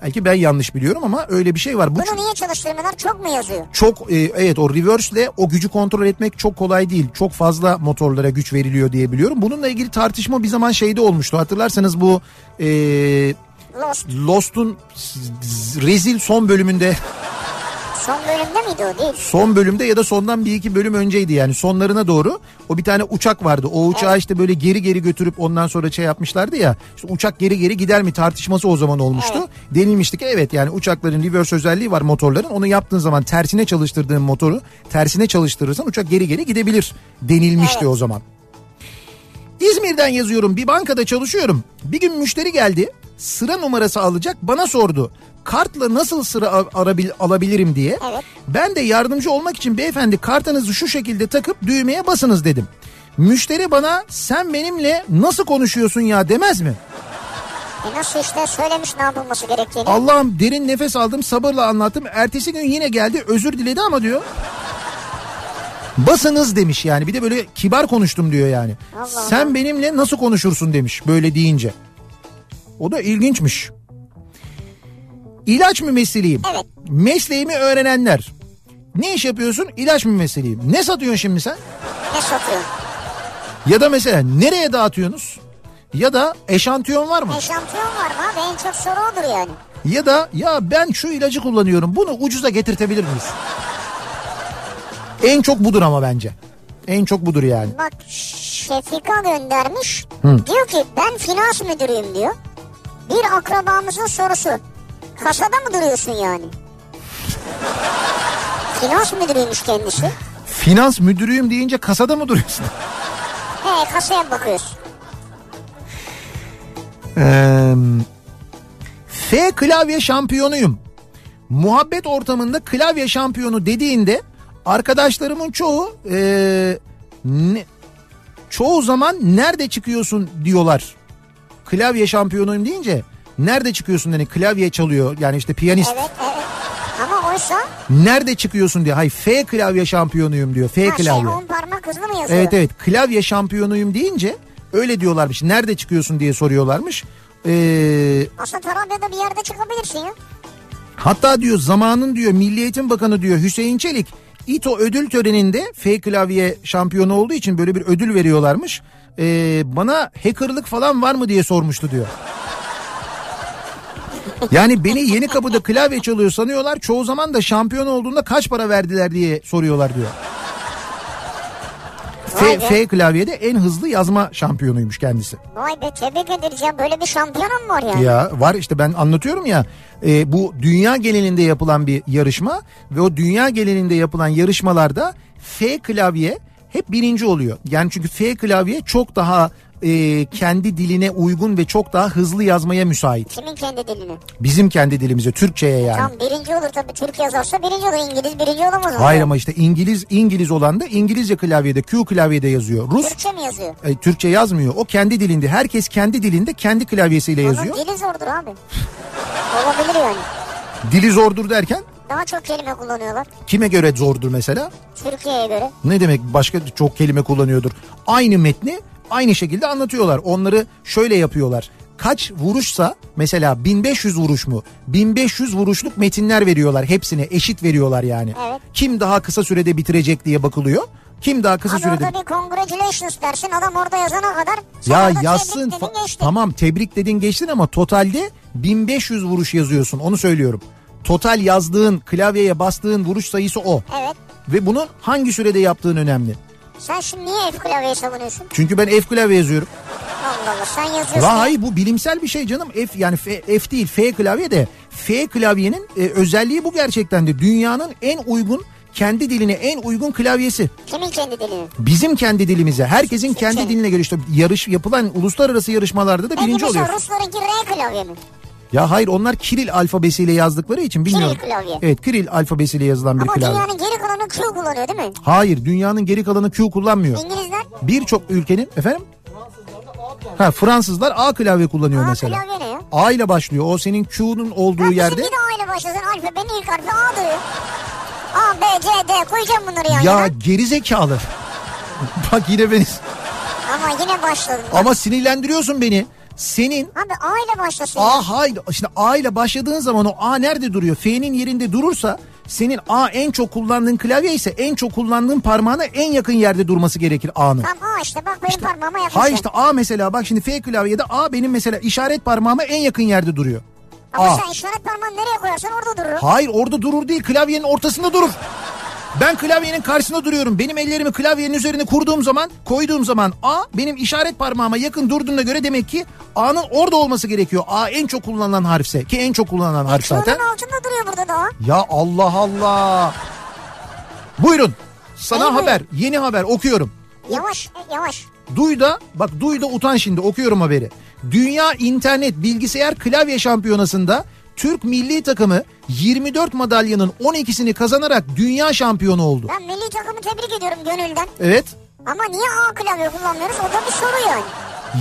Belki ben yanlış biliyorum ama öyle bir şey var. Bu Bunu niye çalıştırmıyorlar? Çok mu yazıyor? çok e, evet o reverse ile o gücü kontrol etmek çok kolay değil. Çok fazla motorlara güç veriliyor diye biliyorum. Bununla ilgili tartışma bir zaman şeyde olmuştu. Hatırlarsanız bu e, Lost. Lost'un rezil son bölümünde Son bölümde miydi o değil? son bölümde ya da sondan bir iki bölüm önceydi yani sonlarına doğru o bir tane uçak vardı. O uçağı işte böyle geri geri götürüp ondan sonra şey yapmışlardı ya. İşte uçak geri geri gider mi tartışması o zaman olmuştu. Denilmişti ki evet yani uçakların reverse özelliği var motorların. Onu yaptığın zaman tersine çalıştırdığın motoru tersine çalıştırırsan uçak geri geri gidebilir denilmişti Evet. o zaman. İzmir'den yazıyorum bir bankada çalışıyorum. Bir gün müşteri geldi sıra numarası alacak bana sordu. Kartla nasıl sıra arabil- alabilirim diye. Evet. Ben de yardımcı olmak için beyefendi kartınızı şu şekilde takıp düğmeye basınız dedim. Müşteri bana sen benimle nasıl konuşuyorsun ya demez mi? E nasıl işte söylemiş ne yapılması gerektiğini. Allah'ım derin nefes aldım sabırla anlattım. Ertesi gün yine geldi özür diledi ama diyor. Basınız demiş yani bir de böyle kibar konuştum diyor yani. Allah Sen benimle nasıl konuşursun demiş böyle deyince. O da ilginçmiş. İlaç mümessiliyim. Evet. Mesleğimi öğrenenler. Ne iş yapıyorsun? İlaç mümessiliyim. Ne satıyorsun şimdi sen? Ne satıyor? Ya da mesela nereye dağıtıyorsunuz? Ya da eşantiyon var mı? Eşantiyon var mı abi? En çok soru odur yani. Ya da ya ben şu ilacı kullanıyorum bunu ucuza getirtebilir miyiz? En çok budur ama bence. En çok budur yani. Bak Şefika göndermiş. Diyor ki ben finans müdürüyüm diyor. Bir akrabamızın sorusu. Kasada mı duruyorsun yani? finans müdürüymüş kendisi. Finans müdürüyüm deyince kasada mı duruyorsun? He kasaya bakıyorsun. Ee, F klavye şampiyonuyum. Muhabbet ortamında klavye şampiyonu dediğinde arkadaşlarımın çoğu ee, ne- çoğu zaman nerede çıkıyorsun diyorlar. Klavye şampiyonuyum deyince nerede çıkıyorsun hani klavye çalıyor yani işte piyanist. Evet evet. Ama oysa Nerede çıkıyorsun diyor. Hayır F klavye şampiyonuyum diyor. F ha, şey, klavye. on parmak hızlı mı yazıyor? Evet evet klavye şampiyonuyum deyince öyle diyorlarmış. Nerede çıkıyorsun diye soruyorlarmış. Ee, Aslında Tarabya'da bir yerde çıkabilirsin ya. hatta diyor zamanın diyor Milli Eğitim Bakanı diyor Hüseyin Çelik İTO ödül töreninde F klavye şampiyonu olduğu için böyle bir ödül veriyorlarmış. Ee, bana hackerlık falan var mı diye sormuştu diyor. Yani beni yeni kapıda klavye çalıyor sanıyorlar. Çoğu zaman da şampiyon olduğunda kaç para verdiler diye soruyorlar diyor. F. F klavyede en hızlı yazma şampiyonuymuş kendisi. Vay be tebrik ederiz ya böyle bir şampiyonum var yani. Ya var işte ben anlatıyorum ya e, bu dünya genelinde yapılan bir yarışma ve o dünya genelinde yapılan yarışmalarda F klavye hep birinci oluyor. Yani çünkü F klavye çok daha e, kendi diline uygun ve çok daha hızlı yazmaya müsait. Kimin kendi dilini? Bizim kendi dilimize, Türkçe'ye yani. Tam birinci olur tabii. Türk yazarsa birinci olur. İngiliz birinci olamaz. Hayır ama işte İngiliz İngiliz olan da İngilizce klavyede Q klavyede yazıyor. Rus Türkçe mi yazıyor? e, Türkçe yazmıyor. O kendi dilinde. Herkes kendi dilinde kendi klavyesiyle yazıyor. Onun dili zordur abi. Olabilir yani. Dili zordur derken Daha çok kelime kullanıyorlar. kime göre zordur mesela? Türkiye'ye göre. Ne demek başka çok kelime kullanıyordur. Aynı metni aynı şekilde anlatıyorlar. Onları şöyle yapıyorlar. Kaç vuruşsa mesela 1500 vuruş mu? 1500 vuruşluk metinler veriyorlar. Hepsine eşit veriyorlar yani. Evet. Kim daha kısa sürede bitirecek diye bakılıyor. Kim daha kısa Abi sürede... orada bir congratulations dersin adam orada yazana kadar. Ya yazsın tebrik dedin, fa- geçtin. tamam tebrik dedin geçtin ama totalde 1500 vuruş yazıyorsun onu söylüyorum. Total yazdığın klavyeye bastığın vuruş sayısı o. Evet. Ve bunu hangi sürede yaptığın önemli. Sen şimdi niye F klavyeyi savunuyorsun? Çünkü ben F klavye yazıyorum. Allah Allah sen yazıyorsun. La hayır bu bilimsel bir şey canım. F yani F, F değil F klavye de. F klavyenin e, özelliği bu gerçekten de. Dünyanın en uygun kendi diline en uygun klavyesi. Kimin kendi dilini? Bizim kendi dilimize. Herkesin kendi Şey. diline göre işte yarış yapılan uluslararası yarışmalarda da Peki birinci oluyor. Ruslarınki R klavye mi? Ya hayır onlar Kiril alfabesiyle yazdıkları için bilmiyorum. klavye. Evet Kiril alfabesiyle yazılan bir Ama klavye. dünyanın geri kalanı Q kullanıyor değil mi? Hayır dünyanın geri kalanı Q kullanmıyor. İngilizler Birçok ülkenin efendim? Ha Fransızlar A klavye kullanıyor A mesela. klavye ne ya? A ile başlıyor. O senin Q'nun olduğu Kardeşim yerde. bir de A ile başlasın alfabenin ilk harfi A diyor. A, B, C, D koyacağım bunları yan Ya yana. geri zekalı. Bak yine beni. Ama yine başladım. Ama sinirlendiriyorsun beni. Senin Abi A ile başlasın. A hayır. Şimdi A ile başladığın zaman o A nerede duruyor? F'nin yerinde durursa senin A en çok kullandığın klavye ise en çok kullandığın parmağına en yakın yerde durması gerekir A'nın. Tamam A işte bak benim parmağıma yaklaşıyor. Hayır işte A mesela bak şimdi F klavyede A benim mesela işaret parmağıma en yakın yerde duruyor. Ama A. sen işaret parmağını nereye koyarsan orada durur. Hayır orada durur değil klavyenin ortasında durur. Ben klavyenin karşısında duruyorum. Benim ellerimi klavyenin üzerine kurduğum zaman, koyduğum zaman A benim işaret parmağıma yakın durduğuna göre demek ki A'nın orada olması gerekiyor. A en çok kullanılan harfse ki en çok kullanılan harf zaten. Şunun altında duruyor burada da. Ya Allah Allah. Buyurun. Sana Neyi haber, yeni haber okuyorum. Yavaş e, yavaş. Duy da bak duy da utan şimdi okuyorum haberi. Dünya İnternet Bilgisayar Klavye Şampiyonası'nda Türk milli takımı 24 madalyanın 12'sini kazanarak dünya şampiyonu oldu. Ben milli takımı tebrik ediyorum gönülden. Evet. Ama niye A klavye kullanmıyoruz? O da bir soru yani.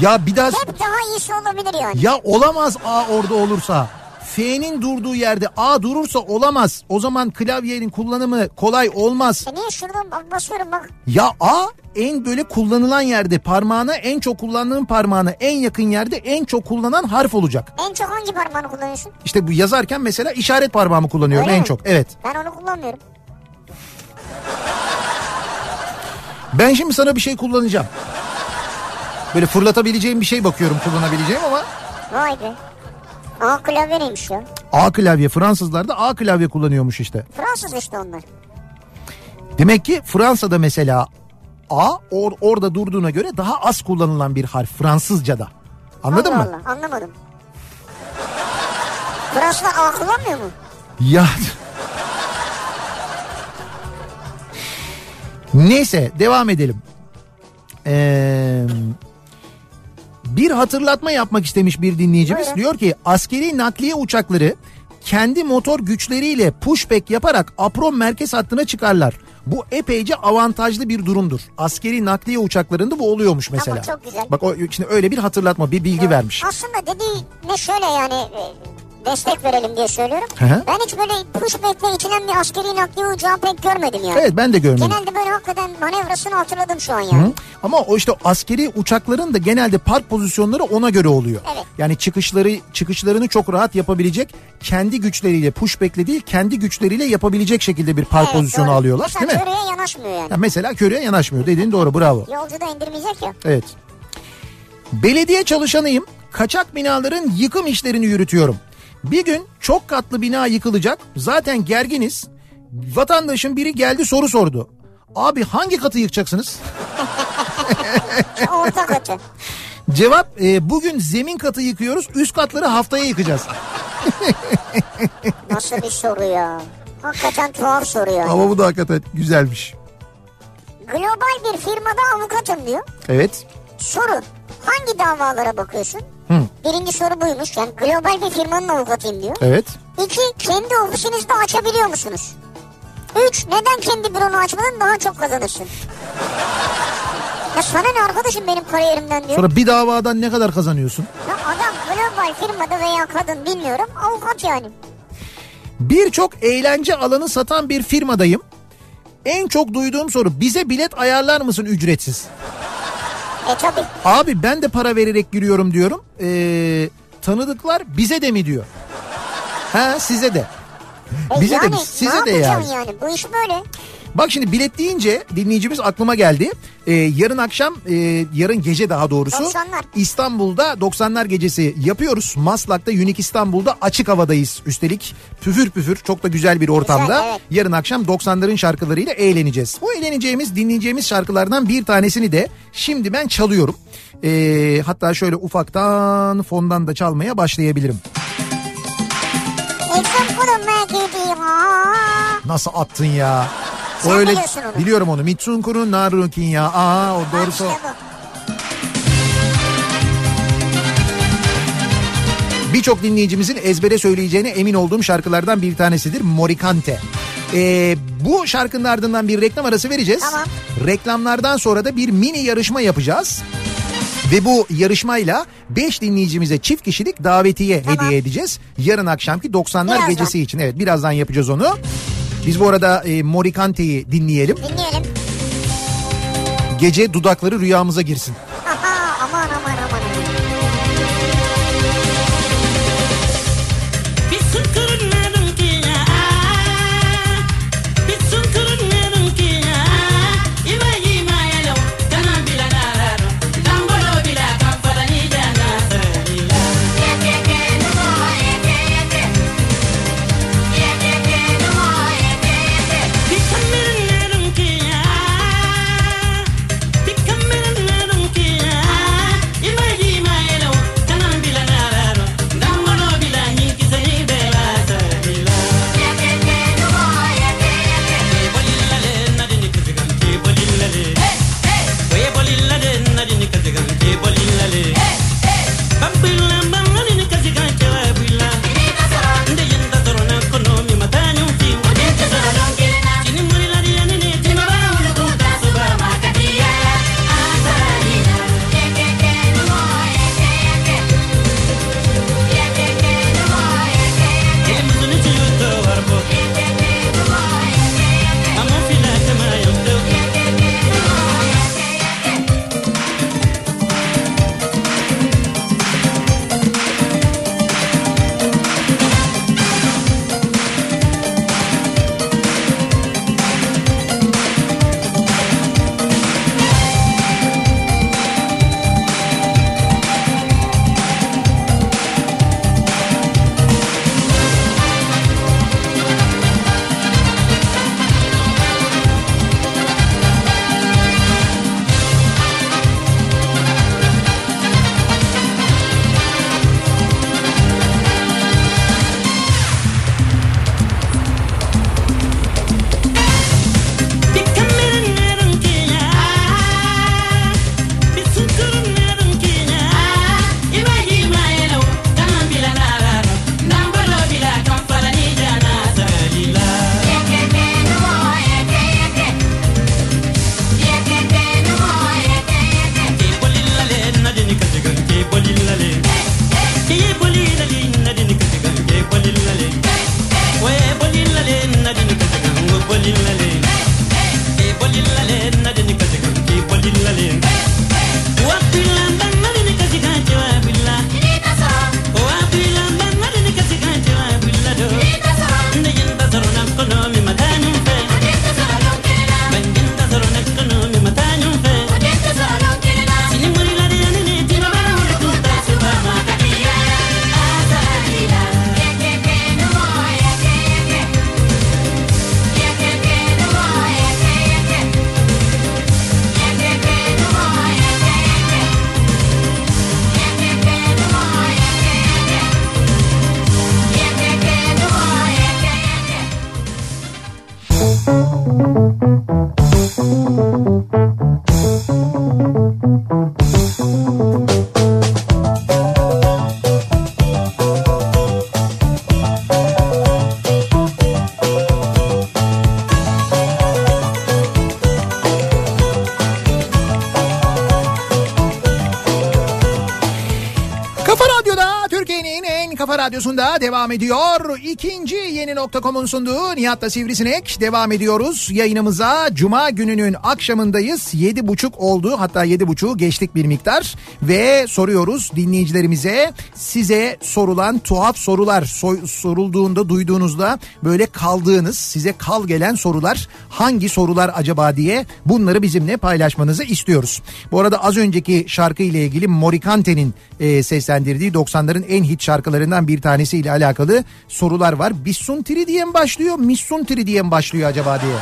Ya bir daha Hep daha iyisi olabilir yani. ya olamaz A orada olursa. F'nin durduğu yerde A durursa olamaz. O zaman klavyenin kullanımı kolay olmaz. E niye şuradan basıyorum bak. Ya A en böyle kullanılan yerde parmağına en çok kullandığın parmağına en yakın yerde en çok kullanılan harf olacak. En çok hangi parmağını kullanıyorsun? İşte bu yazarken mesela işaret parmağımı kullanıyorum Öyle en mi? çok. Evet. Ben onu kullanmıyorum. Ben şimdi sana bir şey kullanacağım. Böyle fırlatabileceğim bir şey bakıyorum kullanabileceğim ama Vay be. A klavye neymiş ya? A klavye Fransızlar da A klavye kullanıyormuş işte. Fransız işte onlar. Demek ki Fransa'da mesela A or- orada durduğuna göre daha az kullanılan bir harf Fransızca'da. Anladın Allah mı? Allah anlamadım. Fransızlar A kullanmıyor mu? Ya. Neyse devam edelim. Ee, bir hatırlatma yapmak istemiş bir dinleyicimiz. Buyurun. Diyor ki askeri nakliye uçakları kendi motor güçleriyle pushback yaparak apron merkez hattına çıkarlar. Bu epeyce avantajlı bir durumdur. Askeri nakliye uçaklarında bu oluyormuş mesela. çok güzel. Bak o, şimdi öyle bir hatırlatma, bir bilgi vermiş. Aslında dediği ne şöyle yani e, destek verelim diye söylüyorum. Hı hı. Ben hiç böyle pushback'le itilen bir askeri nakliye uçağı pek görmedim yani. Evet ben de görmedim. Genelde böyle hakikaten manevrasını hatırladım şu an yani. Ama o işte askeri uçakların da genelde park pozisyonları ona göre oluyor. Evet. Yani çıkışları çıkışlarını çok rahat yapabilecek kendi güçleriyle pushback'le değil kendi güçleriyle yapabilecek şekilde bir park Evet, pozisyonu doğru. alıyorlar Mesela değil mi? köreye yanaşmıyor yani. Ya mesela köreye yanaşmıyor dediğin doğru bravo. Yolcu da indirmeyecek ya. Evet. Belediye çalışanıyım. Kaçak binaların yıkım işlerini yürütüyorum. Bir gün çok katlı bina yıkılacak. Zaten gerginiz. Vatandaşın biri geldi soru sordu. Abi hangi katı yıkacaksınız? Orta katı. Cevap e, bugün zemin katı yıkıyoruz üst katları haftaya yıkacağız. Nasıl bir soru ya? Hakikaten tuhaf soru ya. Ama bu da hakikaten güzelmiş. Global bir firmada avukatım diyor. Evet. Soru. hangi davalara bakıyorsun? Birinci soru buymuş. Yani global bir firmanın avukatıyım diyor. Evet. İki, kendi ofisinizde açabiliyor musunuz? Üç, neden kendi büronu açmadın daha çok kazanırsın? Ya sana ne arkadaşım benim kariyerimden diyor. Sonra bir davadan ne kadar kazanıyorsun? Ya adam global firmada veya kadın bilmiyorum avukat yani. Birçok eğlence alanı satan bir firmadayım. En çok duyduğum soru bize bilet ayarlar mısın ücretsiz? E tabi. Abi ben de para vererek giriyorum diyorum. Ee, tanıdıklar bize de mi diyor? Ha size de. E Bize yani, de size ne de yani. yani. Bu iş böyle. Bak şimdi bilet deyince dinleyicimiz aklıma geldi. Ee, yarın akşam, e, yarın gece daha doğrusu 90'lar. İstanbul'da 90'lar gecesi yapıyoruz. Maslak'ta Unique İstanbul'da açık havadayız. Üstelik püfür püfür çok da güzel bir ortamda. Güzel, evet. Yarın akşam 90'ların şarkılarıyla eğleneceğiz. Bu eğleneceğimiz, dinleyeceğimiz şarkılardan bir tanesini de şimdi ben çalıyorum. Ee, hatta şöyle ufaktan fondan da çalmaya başlayabilirim. Nasıl attın ya? Sen Öyle biliyorsun onu. biliyorum onu. Mitsunkuru Narukin ya. Aa o doğrusu. işte. Birçok dinleyicimizin ezbere söyleyeceğine emin olduğum şarkılardan bir tanesidir Morikante. Ee, bu şarkının ardından bir reklam arası vereceğiz. Tamam. Reklamlardan sonra da bir mini yarışma yapacağız. Ve bu yarışmayla 5 dinleyicimize çift kişilik davetiye Tamam. hediye edeceğiz. Yarın akşamki 90'lar Birazdan. gecesi için. Evet birazdan yapacağız onu. Biz bu arada e, Morikante'yi dinleyelim. Dinleyelim. Gece dudakları rüyamıza girsin. es un Devam ediyor. İkinci yeni nokta.com'un sunduğu Nihat'la Sivrisinek devam ediyoruz. Yayınımıza Cuma gününün akşamındayız. Yedi buçuk oldu hatta yedi buçuğu geçtik bir miktar. Ve soruyoruz dinleyicilerimize size sorulan tuhaf sorular sorulduğunda duyduğunuzda böyle kaldığınız size kal gelen sorular hangi sorular acaba diye bunları bizimle paylaşmanızı istiyoruz. Bu arada az önceki şarkı ile ilgili Morikante'nin e, seslendirdiği 90'ların en hit şarkılarından bir tanesiyle alakalı sorular var. Bissuntiri diye mi başlıyor, Missuntiri diye mi başlıyor acaba diye.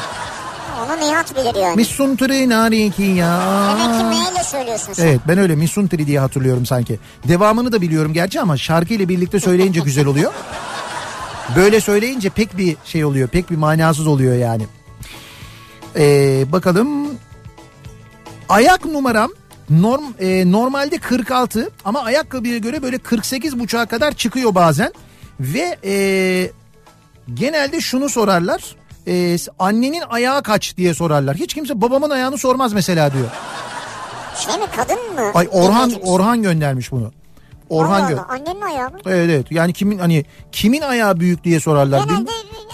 Onu Nihat bilir yani. Missuntiri nariki ya. Demek ki M ile söylüyorsun sen. Evet ben öyle Missuntiri diye hatırlıyorum sanki. Devamını da biliyorum gerçi ama şarkıyla birlikte söyleyince güzel oluyor. Böyle söyleyince pek bir şey oluyor, pek bir manasız oluyor yani. Ee, bakalım. Ayak numaram norm e, normalde 46 ama ayakkabıya göre böyle 48 buçuğa kadar çıkıyor bazen ve e, genelde şunu sorarlar. e, annenin ayağı kaç diye sorarlar. Hiç kimse babamın ayağını sormaz mesela diyor. Şey mi kadın mı? Ay Orhan. Orhan göndermiş bunu. Orhan gö- Annenin ayağı mı? Evet evet. Yani kimin hani kimin ayağı büyük diye sorarlar. Genelde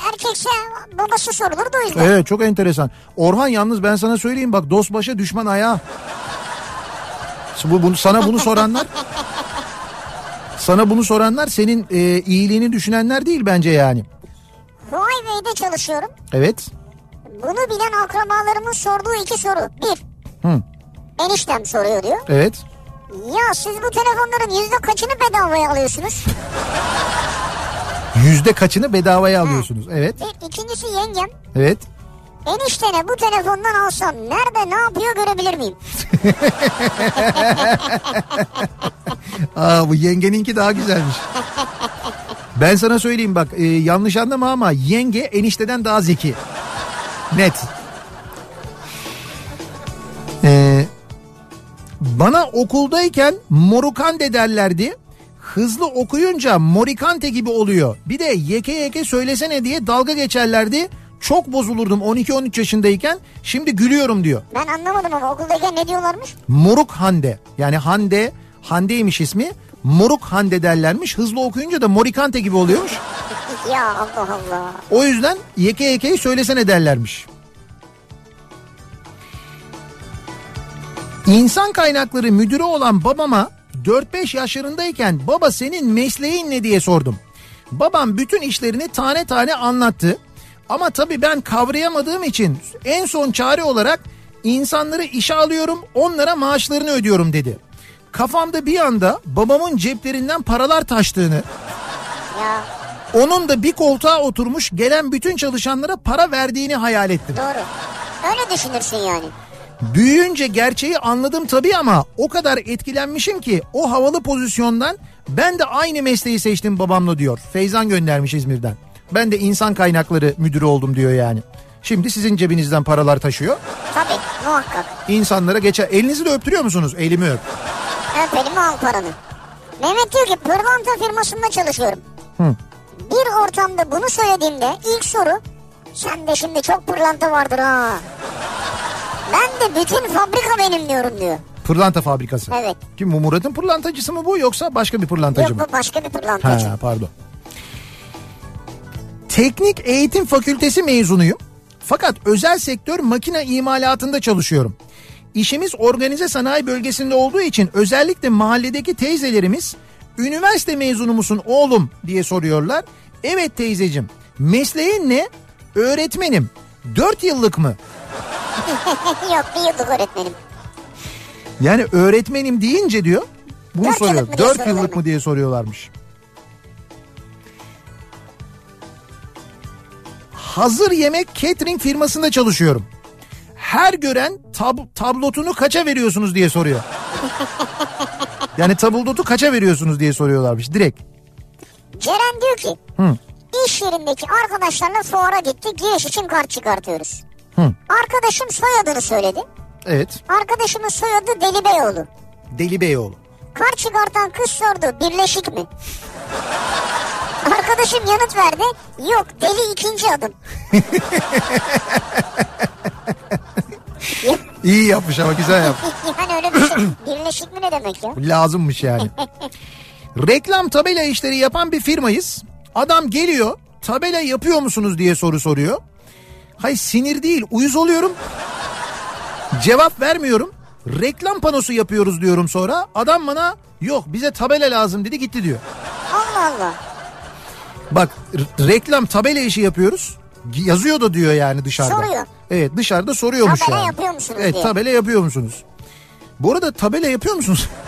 erkekse babası sorulur da o yüzden. Evet çok enteresan. Orhan yalnız ben sana söyleyeyim bak dost başa düşman ayağı. Bu, bunu, sana bunu soranlar sana bunu soranlar senin e, iyiliğini düşünenler değil bence yani. Huawei'de çalışıyorum. Evet. Bunu bilen akrabalarımın sorduğu iki soru. Bir, Hı, eniştem soruyor diyor. evet. Ya siz bu telefonların yüzde kaçını bedavaya alıyorsunuz? Yüzde kaçını bedavaya alıyorsunuz. Evet. Bir, ikincisi yengem. Evet. Eniştene bu telefondan alsam nerede ne yapıyor görebilir miyim? Aa bu yengeninki daha güzelmiş. Ben sana söyleyeyim bak e, yanlış anlama ama yenge enişteden daha zeki. Net. Ee, bana okuldayken morukande derlerdi. Hızlı okuyunca morikante gibi oluyor. Bir de yeke yeke söylesene diye dalga geçerlerdi. Çok bozulurdum 12-13 yaşındayken. Şimdi gülüyorum diyor. Ben anlamadım ama okuldayken ne diyorlarmış? Moruk Hande. Yani Hande, Hande'ymiş ismi. Moruk Hande derlermiş. Hızlı okuyunca da Morikante gibi oluyormuş. Ya Allah Allah. O yüzden yeke yekeyi söylesene derlermiş. İnsan kaynakları müdürü olan babama 4-5 yaşlarındayken baba senin mesleğin ne diye sordum. Babam bütün işlerini tane tane anlattı. Ama tabii ben kavrayamadığım için en son çare olarak insanları işe alıyorum onlara maaşlarını ödüyorum dedi. Kafamda bir anda babamın ceplerinden paralar taştığını Ya onun da bir koltuğa oturmuş gelen bütün çalışanlara para verdiğini hayal ettim. doğru. Öyle düşünürsün yani. Büyüyünce gerçeği anladım tabii ama o kadar etkilenmişim ki o havalı pozisyondan ben de aynı mesleği seçtim babamla diyor. Feyzan göndermiş İzmir'den. Ben de insan kaynakları müdürü oldum diyor yani. Şimdi sizin cebinizden paralar taşıyor. Tabii muhakkak. İnsanlara geçer. Elinizi de öptürüyor musunuz? Elimi öp. Öp elimi al paranı. Mehmet diyor ki pırlanta firmasında çalışıyorum. Hı. Bir ortamda bunu söylediğimde ilk soru sen de şimdi çok pırlanta vardır ha. Ben de bütün fabrika benim diyorum diyor. Pırlanta fabrikası. Evet. Kim bu Murat'ın pırlantacısı mı bu yoksa başka bir pırlantacı Yok mı? bu başka bir pırlantacı. Ha pardon. Teknik Eğitim Fakültesi mezunuyum. Fakat özel sektör makine imalatında çalışıyorum. İşimiz organize sanayi bölgesinde olduğu için özellikle mahalledeki teyzelerimiz üniversite mezunu musun oğlum diye soruyorlar. Evet teyzecim. Mesleğin ne? Öğretmenim. 4 yıllık mı? Yok bir yıllık öğretmenim. Yani öğretmenim deyince diyor bunu Dört soruyor. yıllık mı diye 4 soruyorlar yıllık mı diye soruyorlarmış. Hazır yemek catering firmasında çalışıyorum. Her gören tab- tablotunu kaça veriyorsunuz diye soruyor. Yani tablotu kaça veriyorsunuz diye soruyorlarmış direkt. Ceren diyor ki Hı. iş yerindeki arkadaşlarla fuara gitti giriş için kart çıkartıyoruz. Hı. Arkadaşım soyadını söyledi. Evet. Arkadaşımın soyadı Deli Beyoğlu. Deli Beyoğlu. Kart çıkartan kız sordu birleşik mi? Arkadaşım yanıt verdi. Yok deli ikinci adım. İyi yapmış ama güzel yapmış. yani öyle bir şey. Birleşik mi ne demek ya? Lazımmış yani. Reklam tabela işleri yapan bir firmayız. Adam geliyor tabela yapıyor musunuz diye soru soruyor. Hay sinir değil uyuz oluyorum. Cevap vermiyorum. Reklam panosu yapıyoruz diyorum sonra. Adam bana yok bize tabela lazım dedi gitti diyor. Allah Allah. Bak reklam tabela işi yapıyoruz. Yazıyor da diyor yani dışarıda. Soruyor. Evet dışarıda soruyormuş Tabela yani. yapıyor musunuz Evet diye. tabela yapıyor musunuz? Bu arada tabela yapıyor musunuz?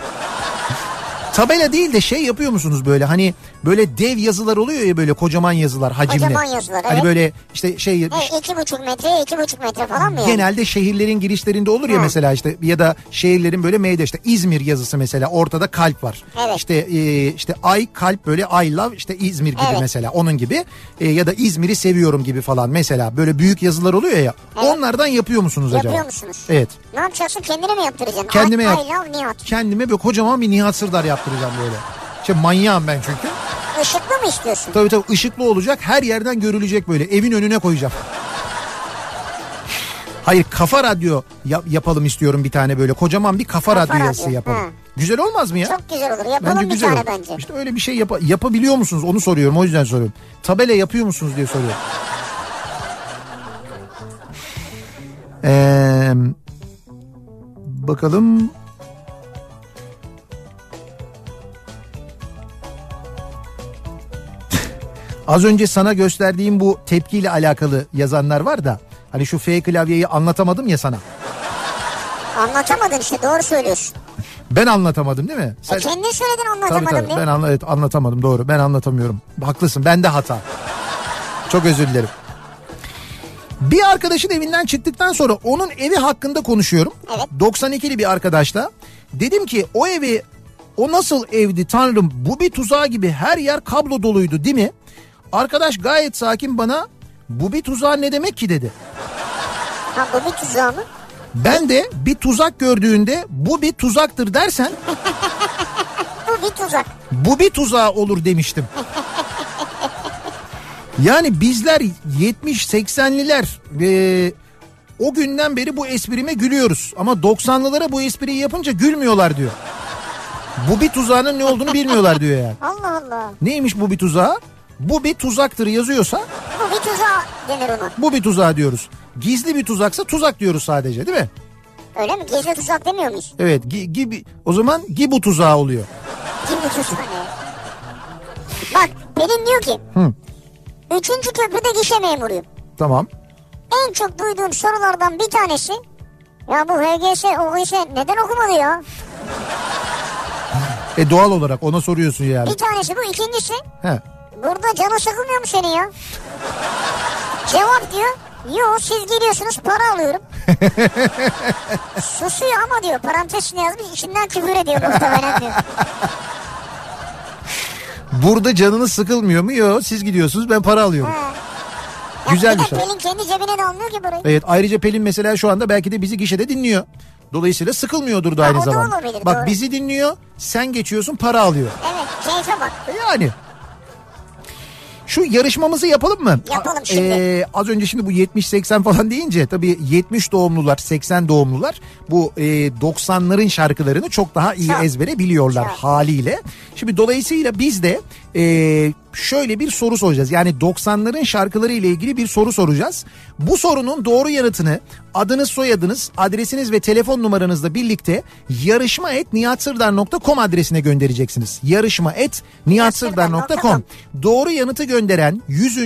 tabela değil de şey yapıyor musunuz böyle hani böyle dev yazılar oluyor ya böyle kocaman yazılar hacimli. Kocaman yazılar, Hani evet. böyle işte şey Ne iki buçuk metre iki buçuk metre falan mı yani? Genelde şehirlerin girişlerinde olur ya Ha. mesela işte ya da şehirlerin böyle meyde işte İzmir yazısı mesela ortada kalp var. Evet. İşte e, işte ay kalp böyle I love işte İzmir gibi Evet. mesela onun gibi E, ya da İzmir'i seviyorum gibi falan mesela böyle büyük yazılar oluyor ya. Evet. Onlardan yapıyor musunuz acaba? Yapıyor musunuz? Evet. Ne yapacaksın kendine mi yaptıracaksın? Kendime I, yap. I love Nihat. Kendime böyle kocaman bir Nihat Sırdar yaptıracağım böyle. İşte manyağım ben çünkü. Işıklı mı istiyorsun? Tabii tabii ışıklı olacak her yerden görülecek böyle evin önüne koyacağım. Hayır kafa radyo yap- yapalım istiyorum bir tane böyle kocaman bir kafa, Kafa radyo yazısı radyo, yapalım. ha. Güzel olmaz mı ya? Çok güzel olur. Yapalım bir güzel tane olur. bence. İşte öyle bir şey yapa- yapabiliyor musunuz onu soruyorum o yüzden soruyorum. Tabela yapıyor musunuz diye soruyorum. Ee, bakalım. Az önce sana gösterdiğim bu tepkiyle alakalı yazanlar var da hani şu F klavyeyi anlatamadım ya sana. Anlatamadın işte doğru söylüyorsun. Ben anlatamadım değil mi? Sen... E kendin söyledin Tabii anlatamadım tabii diye. ben anla- evet, anlatamadım doğru ben anlatamıyorum. Haklısın bende hata. Çok özür dilerim. Bir arkadaşın evinden çıktıktan sonra onun evi hakkında konuşuyorum. Evet. 92'li bir arkadaşla. Dedim ki o evi o nasıl evdi tanrım bu bir tuzağı gibi her yer kablo doluydu değil mi? Arkadaş gayet sakin bana bu bir tuzağı ne demek ki dedi. Ha bu bir tuzağı mı? Ben de bir tuzak gördüğünde bu bir tuzaktır dersen Bu bir tuzak. bu bir tuzağı olur demiştim. Yani bizler 70-80'liler ve o günden beri bu esprime gülüyoruz. Ama 90'lılara bu espriyi yapınca gülmüyorlar diyor. Bu bir tuzağının ne olduğunu bilmiyorlar diyor yani. Allah Allah. Neymiş bu bir tuzağı? Bu bir tuzaktır yazıyorsa Bu bir tuzağı denir ona. bu bir tuzağı diyoruz. Gizli bir tuzaksa tuzak diyoruz sadece değil mi? Öyle mi? Gizli tuzak demiyor muyuz? Evet gi- gibi o zaman gibu tuzağı oluyor. Gizli tuzak ne? Bak Pelin diyor ki. Hı. Üçüncü köprüde gişe memuruyum. Tamam. En çok duyduğum sorulardan bir tanesi. Ya bu HGS, OGS neden okumadı ya? E doğal olarak ona soruyorsun yani. Bir tanesi bu. ikincisi He. Burada canı sıkılmıyor mu senin ya? Cevap diyor. Yo siz geliyorsunuz para alıyorum. Susuyor ama diyor parantez içine yazmış içinden küfür ediyor muhtemelen diyor. Burada canınız sıkılmıyor mu? Yok siz gidiyorsunuz ben para alıyorum. Ha. Ya Güzel bir şey. Pelin kendi cebine de almıyor ki burayı. Evet ayrıca Pelin mesela şu anda belki de bizi gişede dinliyor. Dolayısıyla sıkılmıyordur da Ha, aynı zamanda. olabilir, Bak doğru. bizi dinliyor sen geçiyorsun para alıyor. Evet keyfe bak. Yani. Şu yarışmamızı yapalım mı? Yapalım şimdi. Ee, az önce şimdi bu 70-80 falan deyince tabii 70 doğumlular 80 doğumlular bu e, 90'ların şarkılarını çok daha iyi Çok. ezbere biliyorlar Çok. haliyle. Şimdi dolayısıyla biz de e, şöyle bir soru soracağız. Yani 90'ların şarkıları ile ilgili bir soru soracağız. Bu sorunun doğru yanıtını adınız soyadınız adresiniz ve telefon numaranızla birlikte yarışma et niyatsırdar.com adresine göndereceksiniz. Yarışma et niyatsırdar.com Doğru yanıtı gönderen 100.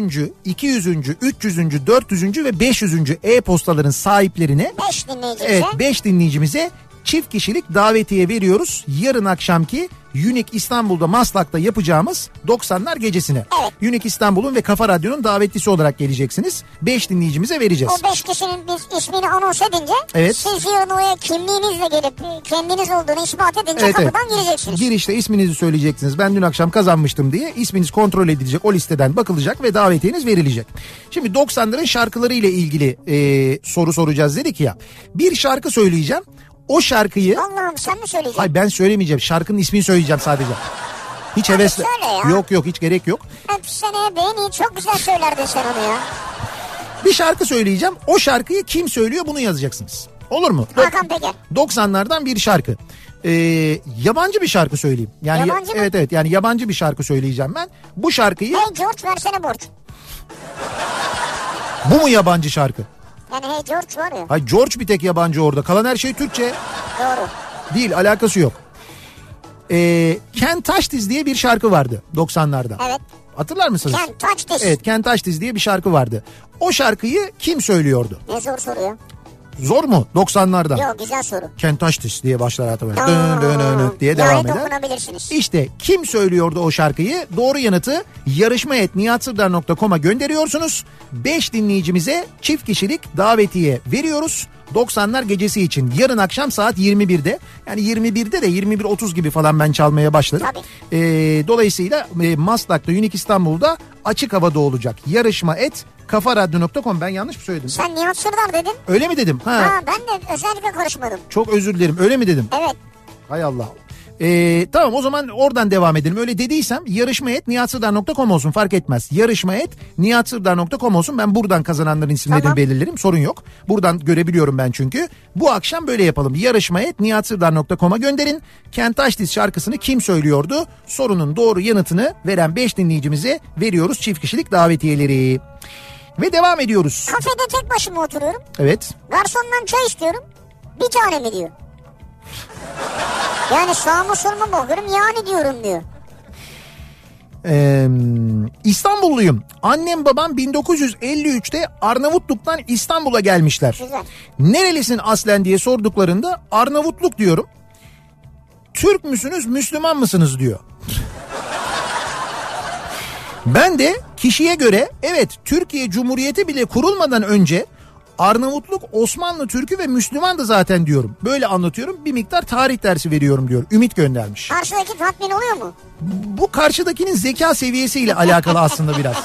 200. 300. 400. ve 500. e-postaların sahiplerine Beş dinleyicimize. Evet 5 dinleyicimize çift kişilik davetiye veriyoruz. Yarın akşamki Unique İstanbul'da Maslak'ta yapacağımız 90'lar gecesine. Evet. Unique İstanbul'un ve Kafa Radyo'nun davetlisi olarak geleceksiniz. 5 dinleyicimize vereceğiz. O beş kişinin biz ismini anons edince Evet. siz yarın oraya kimliğinizle gelip kendiniz olduğunu ispat edince Evet, evet. kapıdan gireceksiniz. Girişte isminizi söyleyeceksiniz. Ben dün akşam kazanmıştım diye isminiz kontrol edilecek. O listeden bakılacak ve davetiyeniz verilecek. Şimdi 90'ların şarkıları ile ilgili e, soru soracağız dedik ya. Bir şarkı söyleyeceğim. O şarkıyı Allah'ım sen mi söyleyeceksin? Hayır ben söylemeyeceğim. Şarkının ismini söyleyeceğim sadece. Hiç hevesle. söyle ya. Yok yok hiç gerek yok. Hep sene beni çok güzel söylerdin sen onu ya. Bir şarkı söyleyeceğim. O şarkıyı kim söylüyor bunu yazacaksınız. Olur mu? Hakan Peker. 90'lardan bir şarkı. Ee, yabancı bir şarkı söyleyeyim. Yani Yabancı mı? evet evet yani yabancı bir şarkı söyleyeceğim ben. Bu şarkıyı Hey George versene borç. bu mu yabancı şarkı? Yani Hey George var ya. Hay George bir tek yabancı orada. Kalan her şey Türkçe. Doğru. Değil alakası yok. Ee, Ken Taştiz diye bir şarkı vardı 90'larda. Evet. Hatırlar mısınız? Ken touch this. Evet Ken Taştiz diye bir şarkı vardı. O şarkıyı kim söylüyordu? Ne zor soru ya. Zor mu 90'larda? Yok güzel soru. Ken Taştiz diye başlar Dın dın dın dın diye devam eder. okunabilirsiniz. İşte kim söylüyordu o şarkıyı? Doğru yanıtı yarışma.niyatsırdar.com'a gönderiyorsunuz. 5 dinleyicimize çift kişilik davetiye veriyoruz. 90'lar gecesi için yarın akşam saat 21'de yani 21'de de 21.30 gibi falan ben çalmaya başladım. Tabii. Ee, dolayısıyla e, Maslak'ta Unique İstanbul'da açık havada olacak. Yarışma et kafaradyo.com ben yanlış mı söyledim? Sen Nihat Sırdar dedin. Öyle mi dedim? Ha, Ha ben de özellikle karışmadım. çok özür dilerim öyle mi dedim? Evet. Hay Allah. Ee, tamam o zaman oradan devam edelim. Öyle dediysem yarışma et niyatsırdar.com olsun fark etmez. Yarışma et niyatsırdar.com olsun. Ben buradan kazananların isimlerini Tamam. belirlerim. Sorun yok. Buradan görebiliyorum ben çünkü. Bu akşam böyle yapalım. Yarışma et niyatsırdar.com'a gönderin. Kent Taşdiz şarkısını kim söylüyordu? Sorunun doğru yanıtını veren 5 dinleyicimize veriyoruz çift kişilik davetiyeleri. Ve devam ediyoruz. Kafede tek başıma oturuyorum. Evet. Garsondan çay istiyorum. Bir tane mi diyor. Yani sağıma soluma bakıyorum yani diyorum diyor. Ee, İstanbulluyum. Annem babam 1953'te Arnavutluk'tan İstanbul'a gelmişler. Güzel. Nerelisin aslen diye sorduklarında Arnavutluk diyorum. Türk müsünüz Müslüman mısınız diyor. Ben de kişiye göre evet Türkiye Cumhuriyeti bile kurulmadan önce Arnavutluk Osmanlı Türk'ü ve Müslümandı zaten diyorum. Böyle anlatıyorum bir miktar tarih dersi veriyorum diyor. Ümit göndermiş. Karşıdaki tatmin oluyor mu? Bu karşıdakinin zeka seviyesiyle alakalı aslında biraz.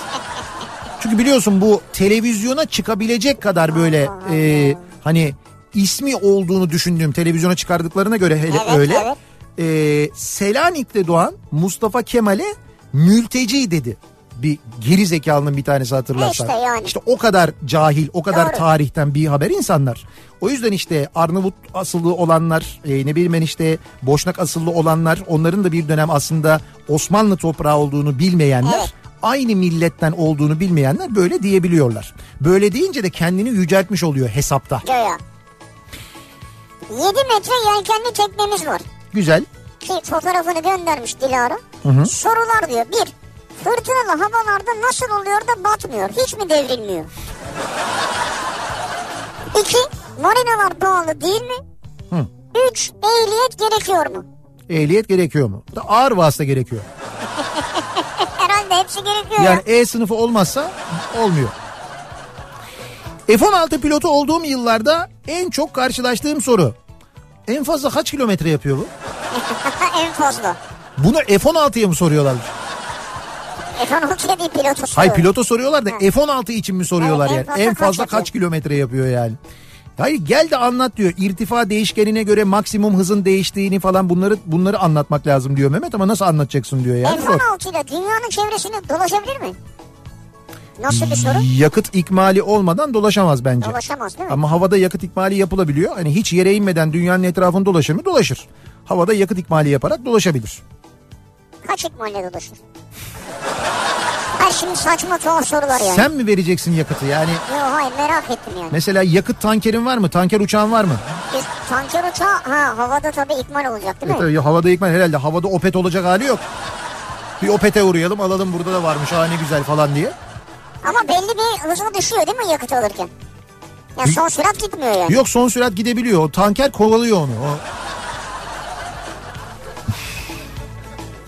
Çünkü biliyorsun bu televizyona çıkabilecek kadar böyle e, hani ismi olduğunu düşündüğüm televizyona çıkardıklarına göre hele Evet, öyle. evet. E, Selanik'te doğan Mustafa Kemal'e mülteci dedi. Bir geri zekalının bir tanesi hatırlarsan. İşte yani. İşte o kadar cahil, o kadar Doğru. tarihten bir haber insanlar. O yüzden işte Arnavut asıllı olanlar, e, ne bileyim ben işte Boşnak asıllı olanlar, onların da bir dönem aslında Osmanlı toprağı olduğunu bilmeyenler, Evet. aynı milletten olduğunu bilmeyenler böyle diyebiliyorlar. Böyle deyince de kendini yüceltmiş oluyor hesapta. Göya. 7 metre yelkenli teknemiz var. Güzel. Ki fotoğrafını göndermiş Dilara. Sorular diyor. Bir, fırtınalı havalarda nasıl oluyor da batmıyor? Hiç mi devrilmiyor? İki, marinalar pahalı değil mi? Hı. Üç, ehliyet gerekiyor mu? Ehliyet gerekiyor mu? Da ağır vasıta gerekiyor. Herhalde hepsi gerekiyor. Yani E sınıfı olmazsa olmuyor. F-16 pilotu olduğum yıllarda en çok karşılaştığım soru. En fazla kaç kilometre yapıyor bu? en fazla. Bunu F-16'ya mı soruyorlar? F-16'ya değil pilotu soruyor. pilota soruyorlar da F-16 için mi soruyorlar Evet, yani? En kaç fazla yapıyor? kaç kilometre yapıyor yani? Hayır gel de anlat diyor. İrtifa değişkenine göre maksimum hızın değiştiğini falan bunları bunları anlatmak lazım diyor Mehmet ama nasıl anlatacaksın diyor yani. Zor. F-16 ile dünyanın çevresini dolaşabilir mi? Nasıl bir soru? Yakıt ikmali olmadan dolaşamaz bence. Dolaşamaz değil mi? Ama havada yakıt ikmali yapılabiliyor. Hani hiç yere inmeden dünyanın etrafında dolaşır mı? Dolaşır. Havada yakıt ikmali yaparak dolaşabilir. Kaç ikmalle dolaşır? Ha şimdi saçma tuhaf sorular yani. Sen mi vereceksin yakıtı? Yani Yok hayır merak ettim yani. mesela yakıt tankerin var mı? Tanker uçağın var mı? Biz tanker uçağı ha havada tabii ikmal olacak değil E mi? tabii havada ikmal herhalde havada opet olacak hali yok. Bir opete uğrayalım alalım burada da varmış ha ne güzel falan diye. Ama belli bir hızla düşüyor değil mi yakıt alırken? Ya son sürat gitmiyor yani. Yok son sürat gidebiliyor. O tanker kovalıyor onu. O...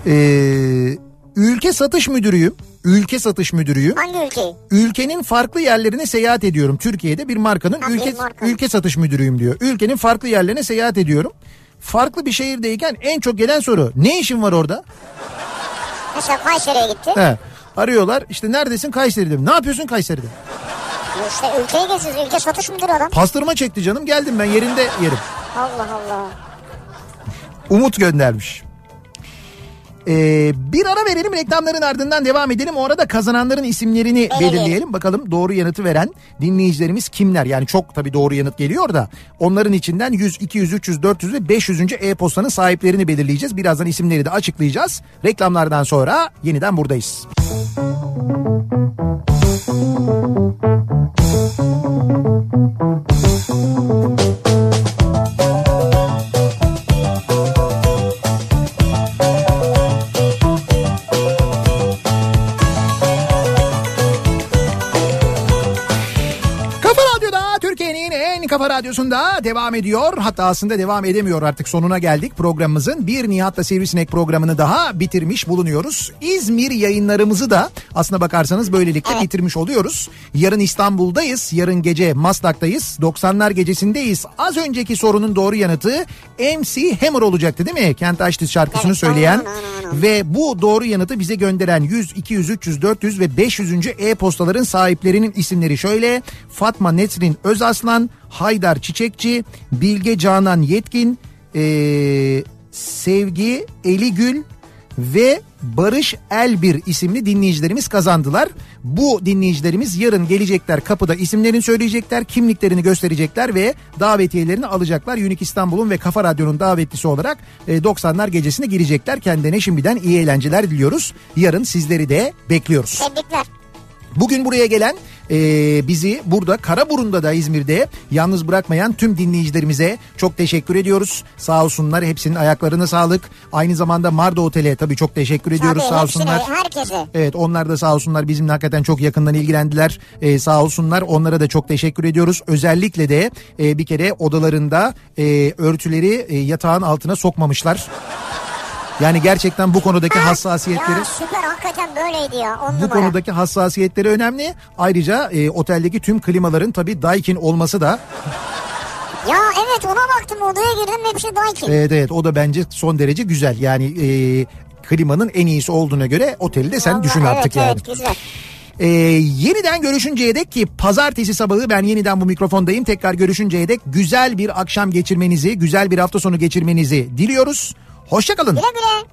Ee, ülke satış müdürüyüm. Ülke satış müdürüyüm. Hangi ülkeyi? Ülkenin farklı yerlerine seyahat ediyorum. Türkiye'de bir markanın Ha, ülke marka. ülke satış müdürüyüm diyor. Ülkenin farklı yerlerine seyahat ediyorum. Farklı bir şehirdeyken en çok gelen soru ne işin var orada? Mesela Kayseri'ye gitti. He. Arıyorlar işte neredesin Kayseri'de. Ne yapıyorsun Kayseri'de? İşte ülkeyi geziyoruz. Ülke satış müdürü adam. Pastırma çekti canım geldim ben yerinde yerim. Allah Allah. Umut göndermiş. Ee, bir ara verelim reklamların ardından devam edelim. O arada kazananların isimlerini Belirleyelim. belirleyelim. Bakalım doğru yanıtı veren dinleyicilerimiz kimler? Yani çok tabii doğru yanıt geliyor da onların içinden 100, 200, 300, 400 ve 500. e-postanın sahiplerini belirleyeceğiz. Birazdan isimleri de açıklayacağız. Reklamlardan sonra yeniden buradayız. Kafa kafa radyosunda devam ediyor. Hatta aslında devam edemiyor artık sonuna geldik programımızın. Bir Nihat'la Sivrisinek programını daha bitirmiş bulunuyoruz. İzmir yayınlarımızı da aslına bakarsanız böylelikle bitirmiş oluyoruz. Yarın İstanbul'dayız. Yarın gece Maslak'tayız. 90'lar gecesindeyiz. Az önceki sorunun doğru yanıtı MC Hammer olacaktı değil mi? Kent Açtı şarkısını Evet, söyleyen. Ve bu doğru yanıtı bize gönderen 100, 200, 300, 400 ve 500. e-postaların sahiplerinin isimleri şöyle. Fatma Nesrin Özaslan, Haydar Çiçekçi, Bilge Canan Yetkin, ee, Sevgi Eligül ve Barış Elbir isimli dinleyicilerimiz kazandılar. Bu dinleyicilerimiz yarın gelecekler kapıda isimlerini söyleyecekler, kimliklerini gösterecekler ve davetiyelerini alacaklar. Unique İstanbul'un ve Kafa Radyo'nun davetlisi olarak e, 90'lar gecesine girecekler. Kendilerine şimdiden iyi eğlenceler diliyoruz. Yarın sizleri de bekliyoruz. Tebrikler. Bugün buraya gelen e, bizi burada Karaburun'da da İzmir'de yalnız bırakmayan tüm dinleyicilerimize çok teşekkür ediyoruz. Sağ olsunlar hepsinin ayaklarına sağlık. Aynı zamanda Marda Otel'e tabii çok teşekkür ediyoruz Tabii sağ olsunlar. herkese. Evet onlar da sağ olsunlar bizimle hakikaten çok yakından ilgilendiler. Ee, sağ olsunlar onlara da çok teşekkür ediyoruz. Özellikle de e, bir kere odalarında e, örtüleri e, yatağın altına sokmamışlar. Yani gerçekten bu konudaki hassasiyetleri... Ya süper hakikaten böyleydi ya on Bu numara. konudaki hassasiyetleri önemli. Ayrıca e, oteldeki tüm klimaların tabii Daikin olması da Ya evet ona baktım odaya girdim hepsi Daikin. evet evet o da bence son derece güzel. Yani e, klimanın en iyisi olduğuna göre oteli de sen Vallahi düşün artık evet, yani. Evet güzel. Ee, yeniden görüşünceye dek ki pazartesi sabahı ben yeniden bu mikrofondayım. Tekrar görüşünceye dek güzel bir akşam geçirmenizi, güzel bir hafta sonu geçirmenizi diliyoruz. Hoşçakalın. Güle güle.